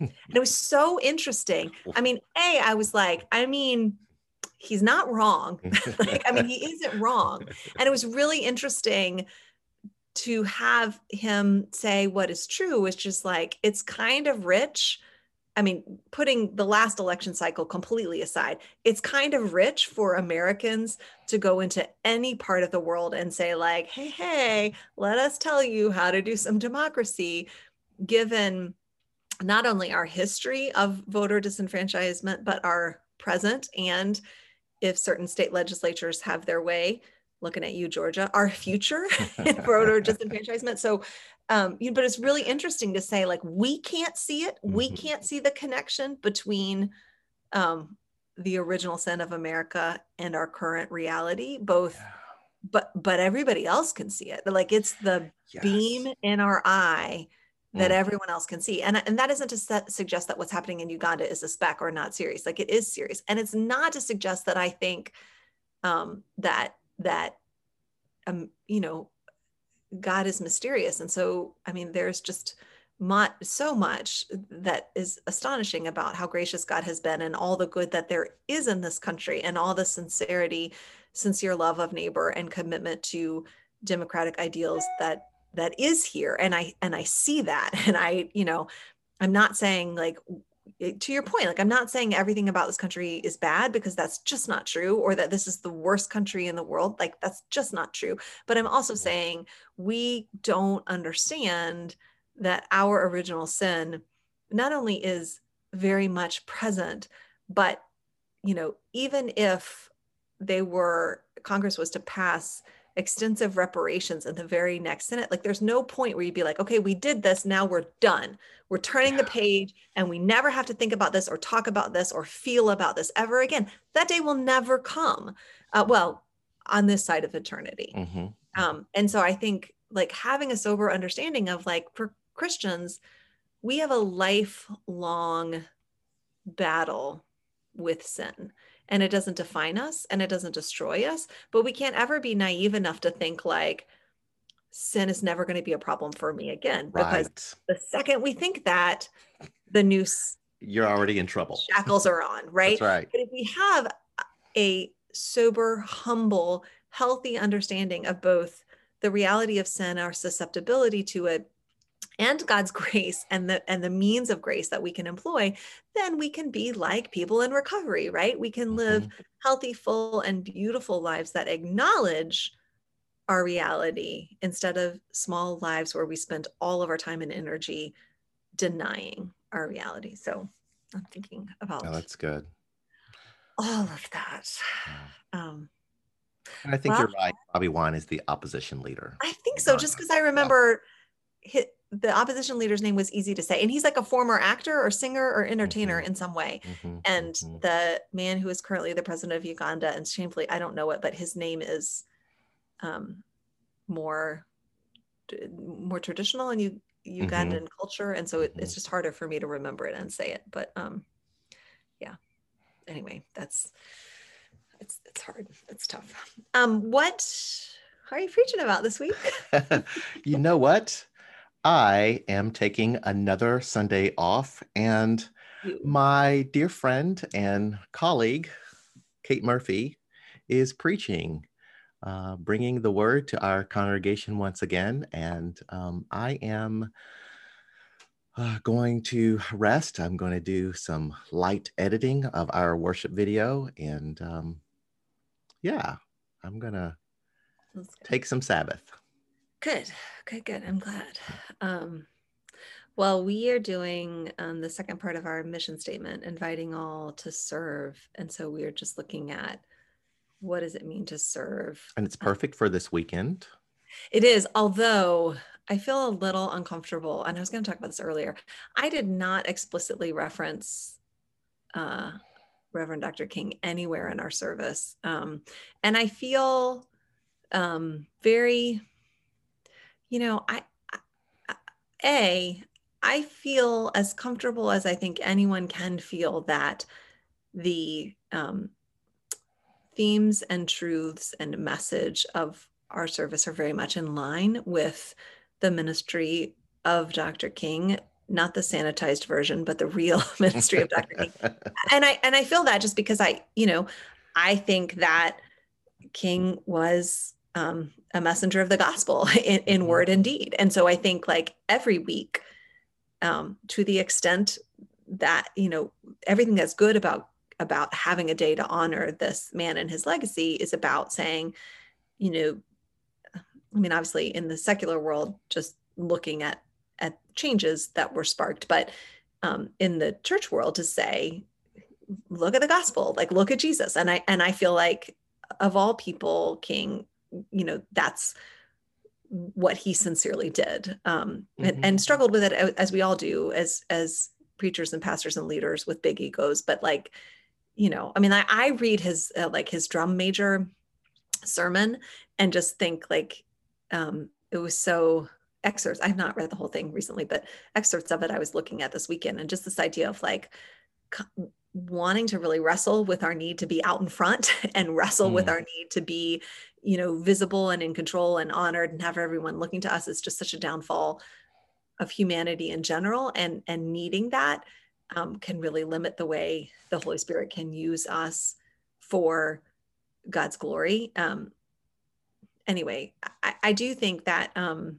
And it was so interesting. I mean a i was like i mean he's not wrong. Like i mean he isn't wrong. And it was really interesting to have him say what is true is just like it's kind of rich I mean, putting the last election cycle completely aside, it's kind of rich for Americans to go into any part of the world and say, like, hey, hey, let us tell you how to do some democracy, given not only our history of voter disenfranchisement, but our present. And if certain state legislatures have their way, looking at you, Georgia, our future in voter disenfranchisement. So, um, you know, but it's really interesting to say, like, we can't see it. Mm-hmm. We can't see the connection between um, the original sin of America and our current reality, both. Yeah. But but everybody else can see it. Like it's the yes. beam in our eye that mm. everyone else can see. And, and that isn't to set, suggest that what's happening in Uganda is a speck or not serious. Like it is serious. And it's not to suggest that I think um, that that um, you know god is mysterious. And so i mean there's just much, so much that is astonishing about how gracious god has been and all the good that there is in this country and all the sincerity sincere love of neighbor and commitment to democratic ideals that that is here. And i and i see that. And i you know i'm not saying like Eh, to your point like i'm not saying everything about this country is bad because that's just not true or that this is the worst country in the world like that's just not true. But i'm also saying we don't understand that our original sin not only is very much present but you know even if they were congress was to pass extensive reparations in the very next Senate. Like there's no point where you'd be like, okay, we did this, now we're done. We're turning yeah. the page and we never have to think about this or talk about this or feel about this ever again. That day will never come. Uh, well, on this side of eternity. Mm-hmm. Um, and so I think like having a sober understanding of like for Christians, we have a lifelong battle with sin and it doesn't define us and it doesn't destroy us. But we can't ever be naive enough to think like sin is never going to be a problem for me again. Because the second we think that, the noose you're already in trouble. Shackles are on, right? That's right. But if we have a sober, humble, healthy understanding of both the reality of sin, our susceptibility to it, and God's grace and the and the means of grace that we can employ, then we can be like people in recovery, right? We can live mm-hmm. healthy, full, and beautiful lives that acknowledge our reality instead of small lives where we spend all of our time and energy denying our reality. So I'm thinking about oh, that's good. All of that. Um, and I think well, you're right. Bobi Wine is the opposition leader. I think so, just because I remember yeah the opposition leader's name was easy to say and he's like a former actor or singer or entertainer mm-hmm. in some way mm-hmm. and mm-hmm. the man who is currently the president of uganda and shamefully i don't know it but his name is um, more more traditional in U- ugandan mm-hmm. culture and so it, it's mm-hmm. just harder for me to remember it and say it but um yeah anyway that's it's it's hard it's tough um what are you preaching about this week you know what I am taking another Sunday off, and my dear friend and colleague, Kate Murphy, is preaching, uh, bringing the word to our congregation once again. And um, I am uh, going to rest. I'm going to do some light editing of our worship video. And um, yeah, I'm going to take some Sabbath. Good, good, good. I'm glad. Um, well, we are doing um, the second part of our mission statement, inviting all to serve. And so we are just looking at what does it mean to serve? And it's perfect for this weekend. It is, although I feel a little uncomfortable. And I was going to talk about this earlier. I did not explicitly reference uh, Reverend Dr. King anywhere in our service. Um, and I feel um, very you know, I, I a I feel as comfortable as I think anyone can feel that the um, themes and truths and message of our service are very much in line with the ministry of Dr. King, not the sanitized version, but the real ministry of Dr. King. And I and I feel that just because I, you know, I think that King was um, a messenger of the gospel in, in mm-hmm. word and deed. And so I think like every week, um, to the extent that, you know, everything that's good about about having a day to honor this man and his legacy is about saying, you know, I mean, obviously in the secular world, just looking at at changes that were sparked, but um, in the church world to say, look at the gospel, like look at Jesus. And I and I feel like of all people, King you know that's what he sincerely did um, mm-hmm. and, and struggled with it as we all do as as preachers and pastors and leaders with big egos but like you know i mean i, I read his uh, like his drum major sermon and just think like um it was so excerpts i've not read the whole thing recently but excerpts of it i was looking at this weekend and just this idea of like wanting to really wrestle with our need to be out in front and wrestle mm. with our need to be you know visible and in control and honored and have everyone looking to us is just such a downfall of humanity in general. And and needing that um, can really limit the way the holy spirit can use us for god's glory. Um, anyway I, I, do think that um,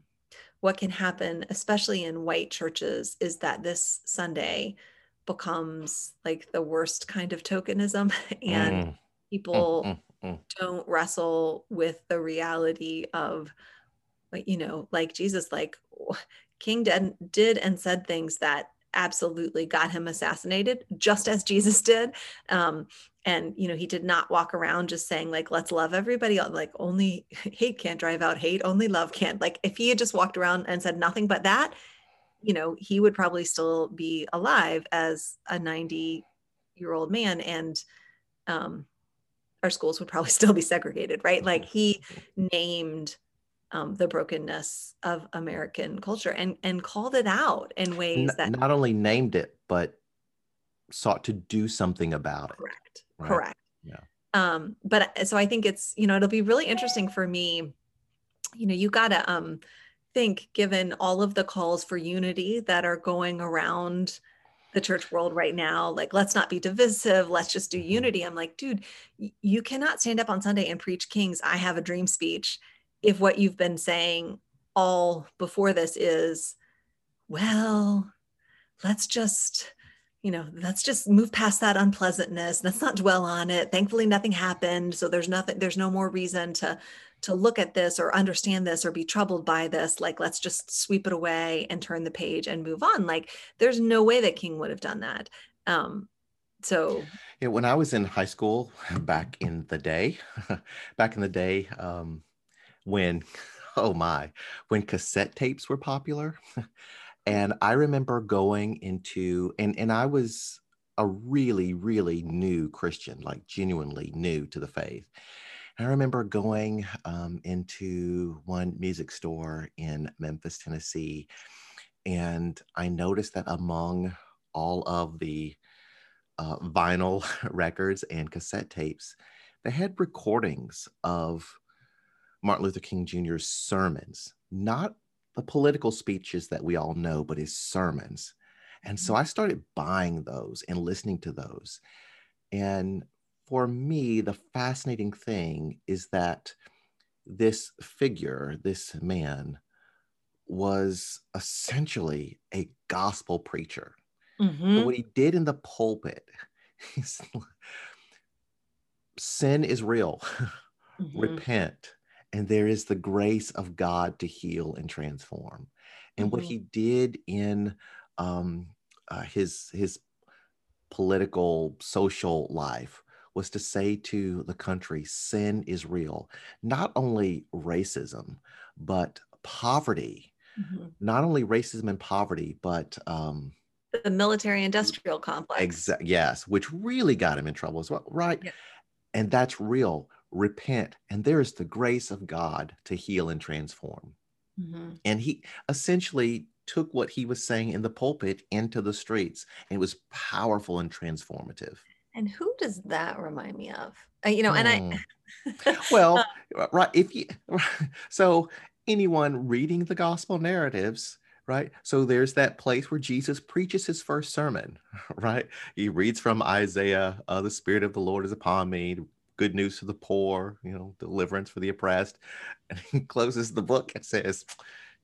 what can happen, especially in white churches, is that this Sunday becomes like the worst kind of tokenism and mm. people mm, mm, don't wrestle with the reality of you know like jesus like king did, did and said things that absolutely got him assassinated just as jesus did. Um, and you know he did not walk around just saying like let's love everybody like only hate can't drive out hate only love can't like if he had just walked around and said nothing but that you know he would probably still be alive as a 90 year old man and um, our schools would probably still be segregated right? Like he named um, the brokenness of american culture and and called it out in ways that not only named it but sought to do something about it correct. right? correct. Yeah. Um but uh, so i think it's you know it'll be really interesting for me you know you gotta um think given all of the calls for unity that are going around the church world right now like let's not be divisive let's just do mm-hmm. unity. I'm like dude you cannot stand up on sunday and preach king's. I have a dream speech. If what you've been saying all before this is well let's just you know let's just move past that unpleasantness. Let's not dwell on it. Thankfully nothing happened so there's nothing there's no more reason to to look at this or understand this or be troubled by this like let's just sweep it away and turn the page and move on. Like there's no way that king would have done that. Um so yeah when i was in high school back in the day back in the day um when oh my when cassette tapes were popular and i remember going into and and i was a really really new christian like genuinely new to the faith I remember going um, into one music store in Memphis, Tennessee, and I noticed that among all of the uh, vinyl records and cassette tapes, they had recordings of Martin Luther King Jr.'s sermons, not the political speeches that we all know, but his sermons. And so mm. I started buying those and listening to those. And for me, the fascinating thing is that this figure, this man, was essentially a gospel preacher. Mm-hmm. what he did in the pulpit, sin is real. Mm-hmm. Repent, and there is the grace of God to heal and transform. And mm-hmm. what he did in um, uh, his his political social life was to say to the country sin is real, not only racism, but poverty. Mm-hmm. Not only racism and poverty, but um, the military industrial complex. Exactly. Yes, which really got him in trouble as well. Right. Yeah. And that's real. Repent, and there is the grace of God to heal and transform. Mm-hmm. And he essentially took what he was saying in the pulpit into the streets. And it was powerful and transformative. And who does that remind me of? Uh, you know, and I. Hmm. well, uh, right. If you, so anyone reading the gospel narratives, right? So there's that place where Jesus preaches his first sermon, right? He reads from Isaiah, uh, the Spirit of the Lord is upon me, good news to the poor, you know, deliverance for the oppressed. And he closes the book and says,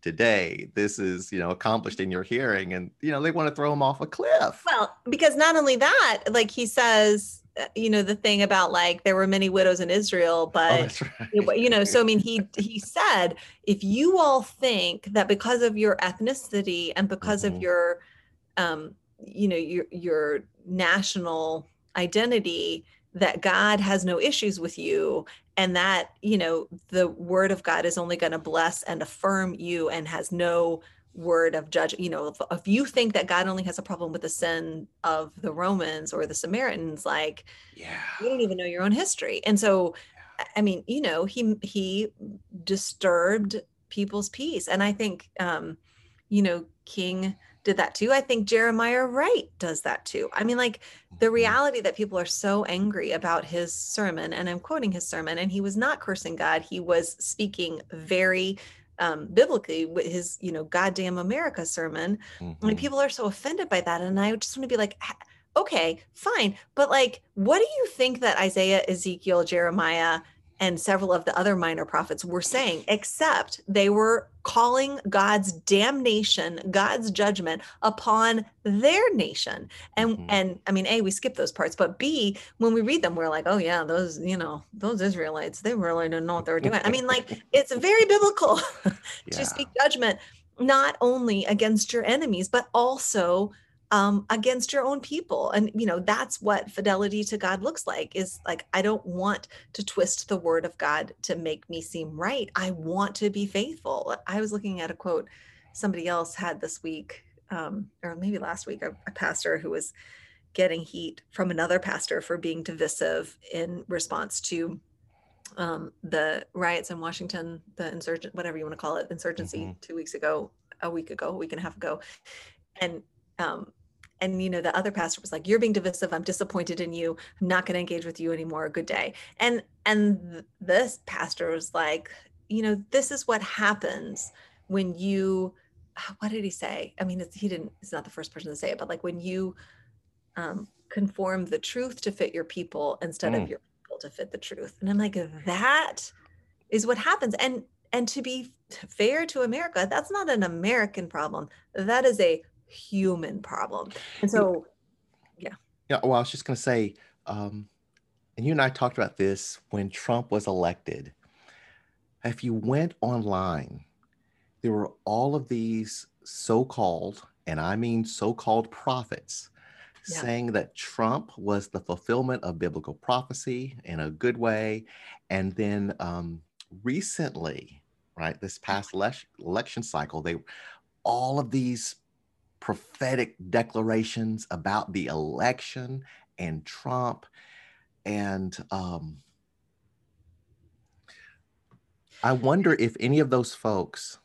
today this is you know accomplished in your hearing and you know they want to throw him off a cliff well because not only that like he says uh, you know the thing about like there were many widows in israel oh, but oh, right. you know so i mean he he said if you all think that because of your ethnicity and because mm-hmm. of your um you know your your national identity that God has no issues with you and that, you know, the word of God is only going to bless and affirm you and has no word of judge you know if, if, you think that god only has a problem with the sin of the romans or the samaritans like yeah. you don't even know your own history. And so yeah. i mean you know he he disturbed people's peace. And i think um you know king did that too. I think Jeremiah Wright does that too. I mean, like the mm-hmm. reality that people are so angry about his sermon, and I'm quoting his sermon, and he was not cursing God. He was speaking very um, biblically with his, you know, goddamn America sermon. Mm-hmm. I mean, people are so offended by that. And I just want to be like, okay, fine. But like, what do you think that Isaiah, Ezekiel, Jeremiah, and several of the other minor prophets were saying, except they were calling God's damnation, God's judgment upon their nation. And mm-hmm. and I mean, A, we skip those parts, but B, when we read them, we're like, oh yeah, those, you know, those Israelites, they really didn't know what they were doing. I mean, like it's very biblical yeah. to speak judgment not only against your enemies, but also um, against your own people. And, you know, that's what fidelity to God looks like is like, I don't want to twist the word of God to make me seem right. I want to be faithful. I was looking at a quote somebody else had this week, um, or maybe last week, a, a pastor who was getting heat from another pastor for being divisive in response to um, the riots in Washington, the insurgent, whatever you want to call it, insurgency mm-hmm. two weeks ago, a week ago, a week and a half ago. And um, and you know the other pastor was like you're being divisive. I'm disappointed in you. I'm not going to engage with you anymore. Good day. And and th- this pastor was like you know this is what happens when you what did he say? I mean he didn't he's not the first person to say it but like when you um, conform the truth to fit your people instead mm. of your people to fit the truth. And i'm like that is what happens. And and to be fair to america that's not an american problem. That is a human problem. And so, yeah. Yeah. Well, I was just going to say, um, and you and I talked about this when Trump was elected. If you went online, there were all of these so called, and I mean so called prophets, yeah. saying that Trump was the fulfillment of biblical prophecy in a good way. And then um, recently, right, this past election cycle, they all of these prophetic declarations about the election and Trump. And um, I wonder if any of those folks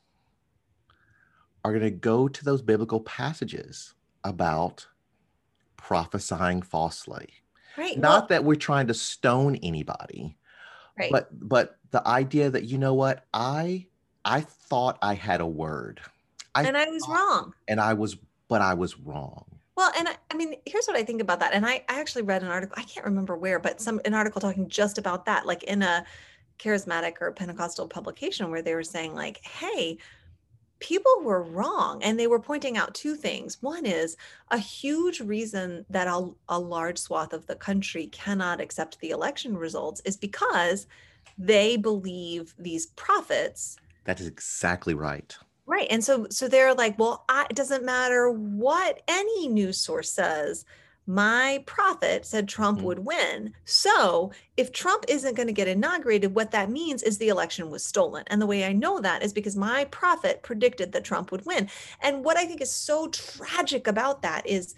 are going to go to those biblical passages about prophesying falsely. Right. Not well, that we're trying to stone anybody. Right. But but the idea that you know what I I thought I had a word. I and I was wrong. And I was but I was wrong. Well, and I, I, mean, here's what I think about that. And I, I actually read an article, I can't remember where, but some an article talking just about that, like in a charismatic or Pentecostal publication where they were saying, like, hey, people were wrong. And they were pointing out two things. One is a huge reason that a, a large swath of the country cannot accept the election results is because they believe these prophets. That is exactly right Right. And so so they're like, well, I, it doesn't matter what any news source says. My prophet said Trump mm-hmm. would win. So if Trump isn't going to get inaugurated, what that means is the election was stolen. And the way I know that is because my prophet predicted that Trump would win. And what I think is so tragic about that is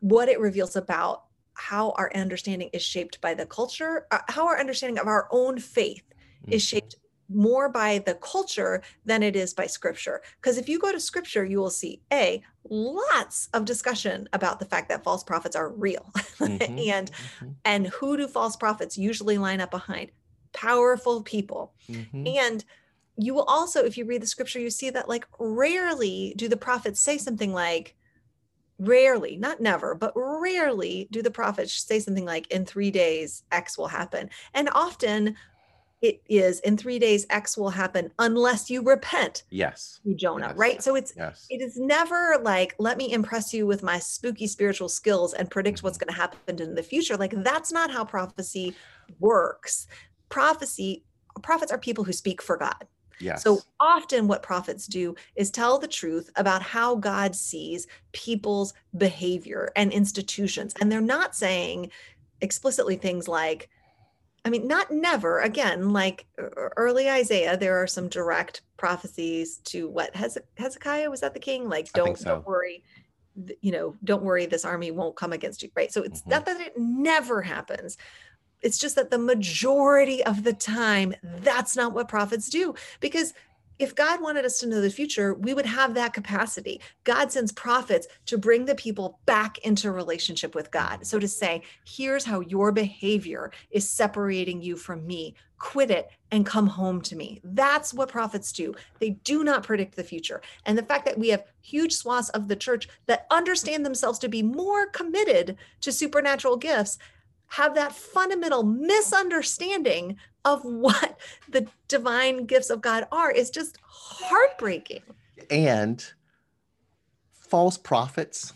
what it reveals about how our understanding is shaped by the culture, uh, how our understanding of our own faith is shaped more by the culture than it is by scripture. Because if you go to scripture, you will see A, lots of discussion about the fact that false prophets are real. Mm-hmm, and mm-hmm. and who do false prophets usually line up behind? Powerful people. Mm-hmm. And you will also, if you read the scripture, you see that like rarely do the prophets say something like, rarely, not never, but rarely do the prophets say something like, in three days, X will happen. And often it is in three days x will happen unless you repent yes to jonah yes. right so it's yes. it is never like let me impress you with my spooky spiritual skills and predict mm-hmm. what's going to happen in the future like that's not how prophecy works prophecy prophets are people who speak for god Yes. So often, what prophets do is tell the truth about how God sees people's behavior and institutions. And they're not saying explicitly things like, I mean, not never. Again, like early Isaiah, there are some direct prophecies to what Hezekiah was that the king? Like, don't so. don't worry, you know, don't worry, this army won't come against you, right? So it's mm-hmm. not that it never happens. It's just that the majority of the time, that's not what prophets do because if God wanted us to know the future, we would have that capacity. God sends prophets to bring the people back into relationship with God. So to say, here's how your behavior is separating you from me, quit it and come home to me. That's what prophets do. They do not predict the future. And the fact that we have huge swaths of the church that understand themselves to be more committed to supernatural gifts have that fundamental misunderstanding of what the divine gifts of God are is just heartbreaking. And false prophets,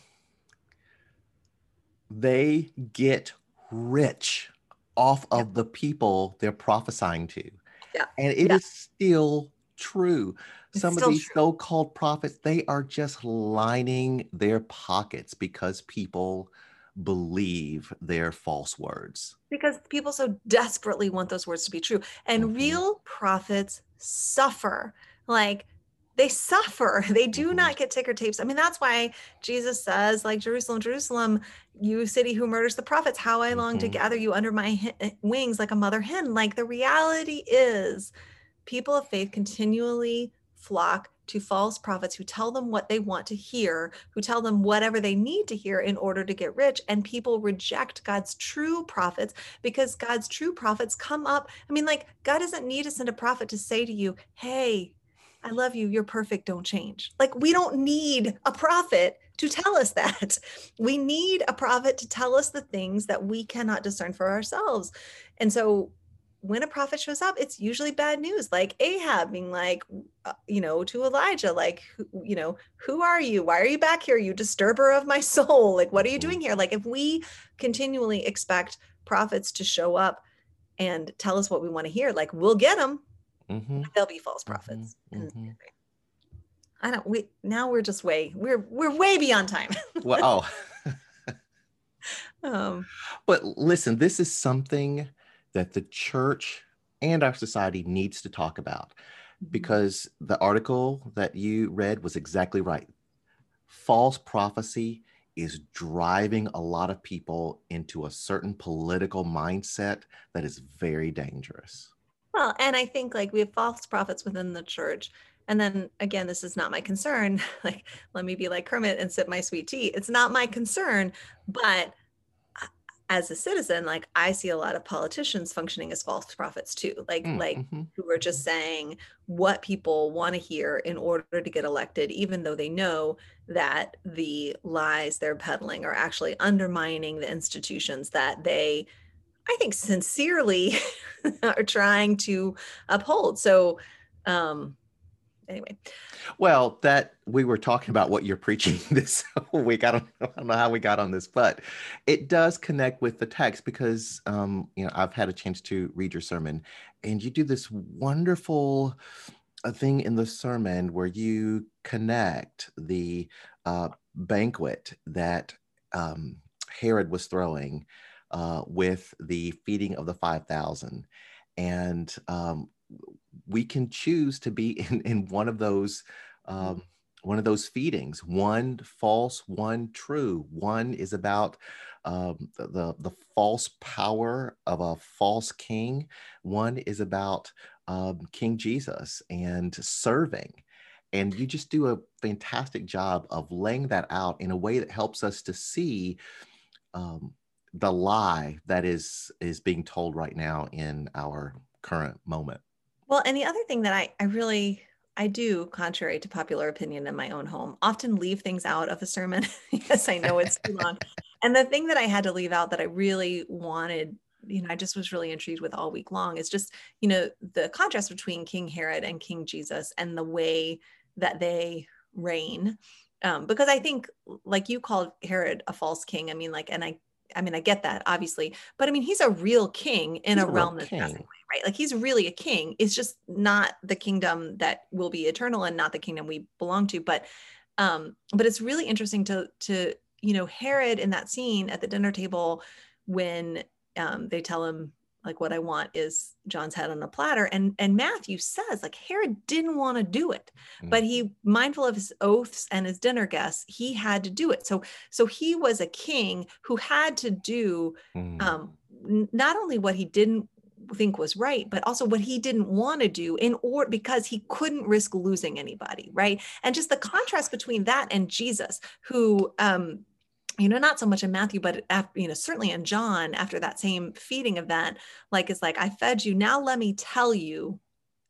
they get rich off of yeah. the people they're prophesying to. Yeah. And it yeah. is still true. It's Some of these true. so called prophets, they are just lining their pockets because people believe their false words. Because people so desperately want those words to be true. And mm-hmm. real prophets suffer. Like they suffer. They do mm-hmm. not get ticker tapes. I mean, that's why Jesus says, like, Jerusalem, Jerusalem, you city who murders the prophets, how I long mm-hmm. to gather you under my h- wings like a mother hen. Like, the reality is, people of faith continually flock to false prophets who tell them what they want to hear, who tell them whatever they need to hear in order to get rich. And people reject God's true prophets because God's true prophets come up. I mean, like, God doesn't need to send a prophet to say to you, hey, I love you, you're perfect, don't change. Like, we don't need a prophet to tell us that. We need a prophet to tell us the things that we cannot discern for ourselves. And so when a prophet shows up, it's usually bad news, like Ahab being like, uh, you know, to Elijah, like, you know, who are you? Why are you back here? You disturber of my soul. Like, what are you mm-hmm. doing here? Like, if we continually expect prophets to show up and tell us what we want to hear, like, we'll get them. Mm-hmm. They'll be false prophets. Mm-hmm. I don't. We now we're just way we're we're way beyond time. well, oh. um, but listen, this is something that the church and our society needs to talk about mm-hmm. Because the article that you read was exactly right. False prophecy is driving a lot of people into a certain political mindset that is very dangerous. Well, and I think like we have false prophets within the church. And then again, this is not my concern. Like, let me be like Kermit and sip my sweet tea. It's not my concern, but as a citizen like i see a lot of politicians functioning as false prophets too like mm, like mm-hmm. who are just saying what people want to hear in order to get elected even though they know that the lies they're peddling are actually undermining the institutions that they i think sincerely are trying to uphold so um anyway. Well, that we were talking about what you're preaching this week. I don't, I don't know how we got on this, but it does connect with the text because um, you know I've had a chance to read your sermon, and you do this wonderful uh, thing in the sermon where you connect the uh, banquet that um, Herod was throwing uh, with the feeding of the five thousand, and um, we can choose to be in, in one of those um, one of those feedings. One false one true. One is about um, the, the false power of a false king. One is about um, king jesus and serving. And you just do a fantastic job of laying that out in a way that helps us to see um, the lie that is is being told right now in our current moment well, and the other thing that I, I really I do, contrary to popular opinion in my own home, often leave things out of a sermon because I know it's too long. and the thing that I had to leave out that I really wanted, you know, I just was really intrigued with all week long is just, you know, the contrast between King Herod and King Jesus and the way that they reign. Um, because I think, like you called Herod a false king. I mean, like, and I I mean, I get that obviously, but I mean, he's a real king in he's a, realm that's passing away, right? Like he's really a king. It's just not the kingdom that will be eternal and not the kingdom we belong to. But, um, but it's really interesting to to you know Herod in that scene at the dinner table when um, they tell him like what I want is John's head on a platter. And and Matthew says like Herod didn't want to do it, mm. but he mindful of his oaths and his dinner guests, he had to do it. So so he was a king who had to do mm. um, not only what he didn't think was right but also what he didn't want to do in or because he couldn't risk losing anybody right and just the contrast between that and jesus who um you know not so much in matthew but after, you know certainly in john after that same feeding event like it's like i fed you. Now let me tell you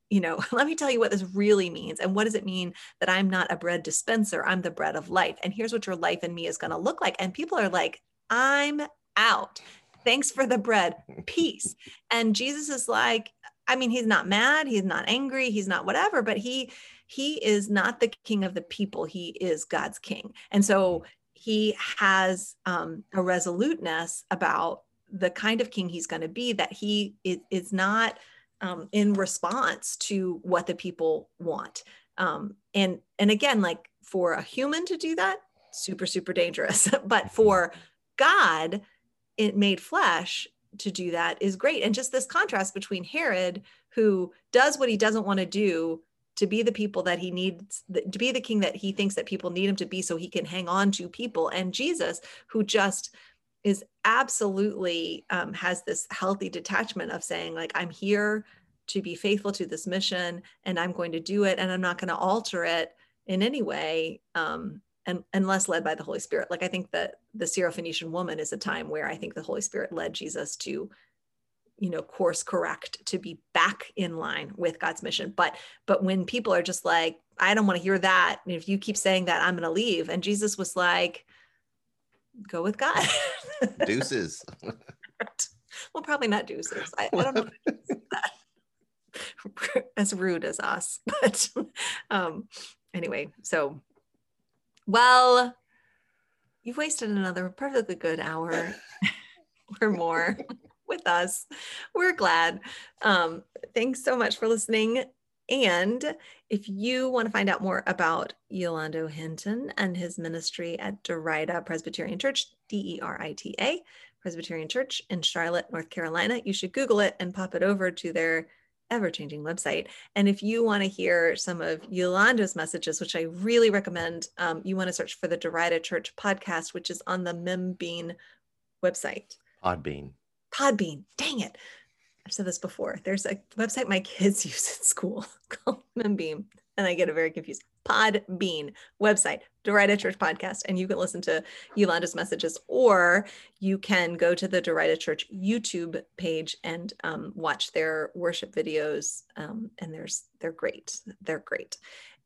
you know let me tell you what this really means and what does it mean that i'm not a bread dispenser. I'm the bread of life. And here's what your life in me is going to look like. And people are like i'm out. Thanks for the bread. Peace. And jesus is like I mean, he's not mad, he's not angry, he's not whatever, but he he is not the king of the people. He is God's king. And so mm. He has um, a resoluteness about the kind of king he's going to be that he is, not um, in response to what the people want. Um, and and again, like for a human to do that, super super dangerous. but for God, it made flesh to do that is great. And just this contrast between Herod, who does what he doesn't want to do to be the people that he needs to be the king that he thinks that people need him to be so he can hang on to people. And jesus who just is absolutely um, has this healthy detachment of saying like i'm here to be faithful to this mission and i'm going to do it and i'm not going to alter it in any way um, and unless led by the holy spirit. Like i think that the syrophoenician woman is a time where i think the holy spirit led jesus to you know course correct to be back in line with god's mission. But but when people are just like i don't want to hear that and if you keep saying that i'm going to leave and jesus was like go with god. Deuces. Well probably not deuces. I, I don't know as rude as us but um anyway so well you've wasted another perfectly good hour or more with us. We're glad. Um, thanks so much for listening. And if you want to find out more about Yolando Hinton and his ministry at Derita Presbyterian Church, D E R I T A, Presbyterian Church in Charlotte, North Carolina, you should Google it and pop it over to their ever changing website. And if you want to hear some of Yolando's messages, which I really recommend, um, you want to search for the Derita Church podcast, which is on the MemBean website. Podbean. Podbean. Dang it. I've said this before. There's a website my kids use at school called Membean, and I get it very confused. Podbean website, Derita Church podcast, and you can listen to Yolanda's messages, or you can go to the Derita Church YouTube page and um, watch their worship videos. Um, and there's they're great. They're great.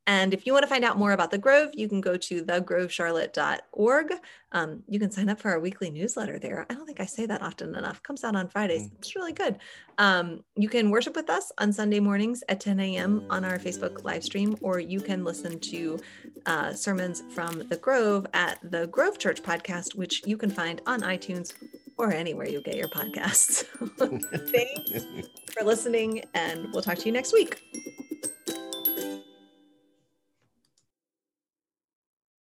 And if you want to find out more about the Grove, you can go to thegrovecharlotte.org. Um, you can sign up for our weekly newsletter there. I don't think I say that often enough. Comes out on Fridays. Mm. It's really good. Um, you can worship with us on Sunday mornings at 10 a.m. on our Facebook live stream, or you can listen to uh, sermons from the Grove at the Grove Church podcast, which you can find on iTunes or anywhere you get your podcasts. Thanks for listening, and we'll talk to you next week.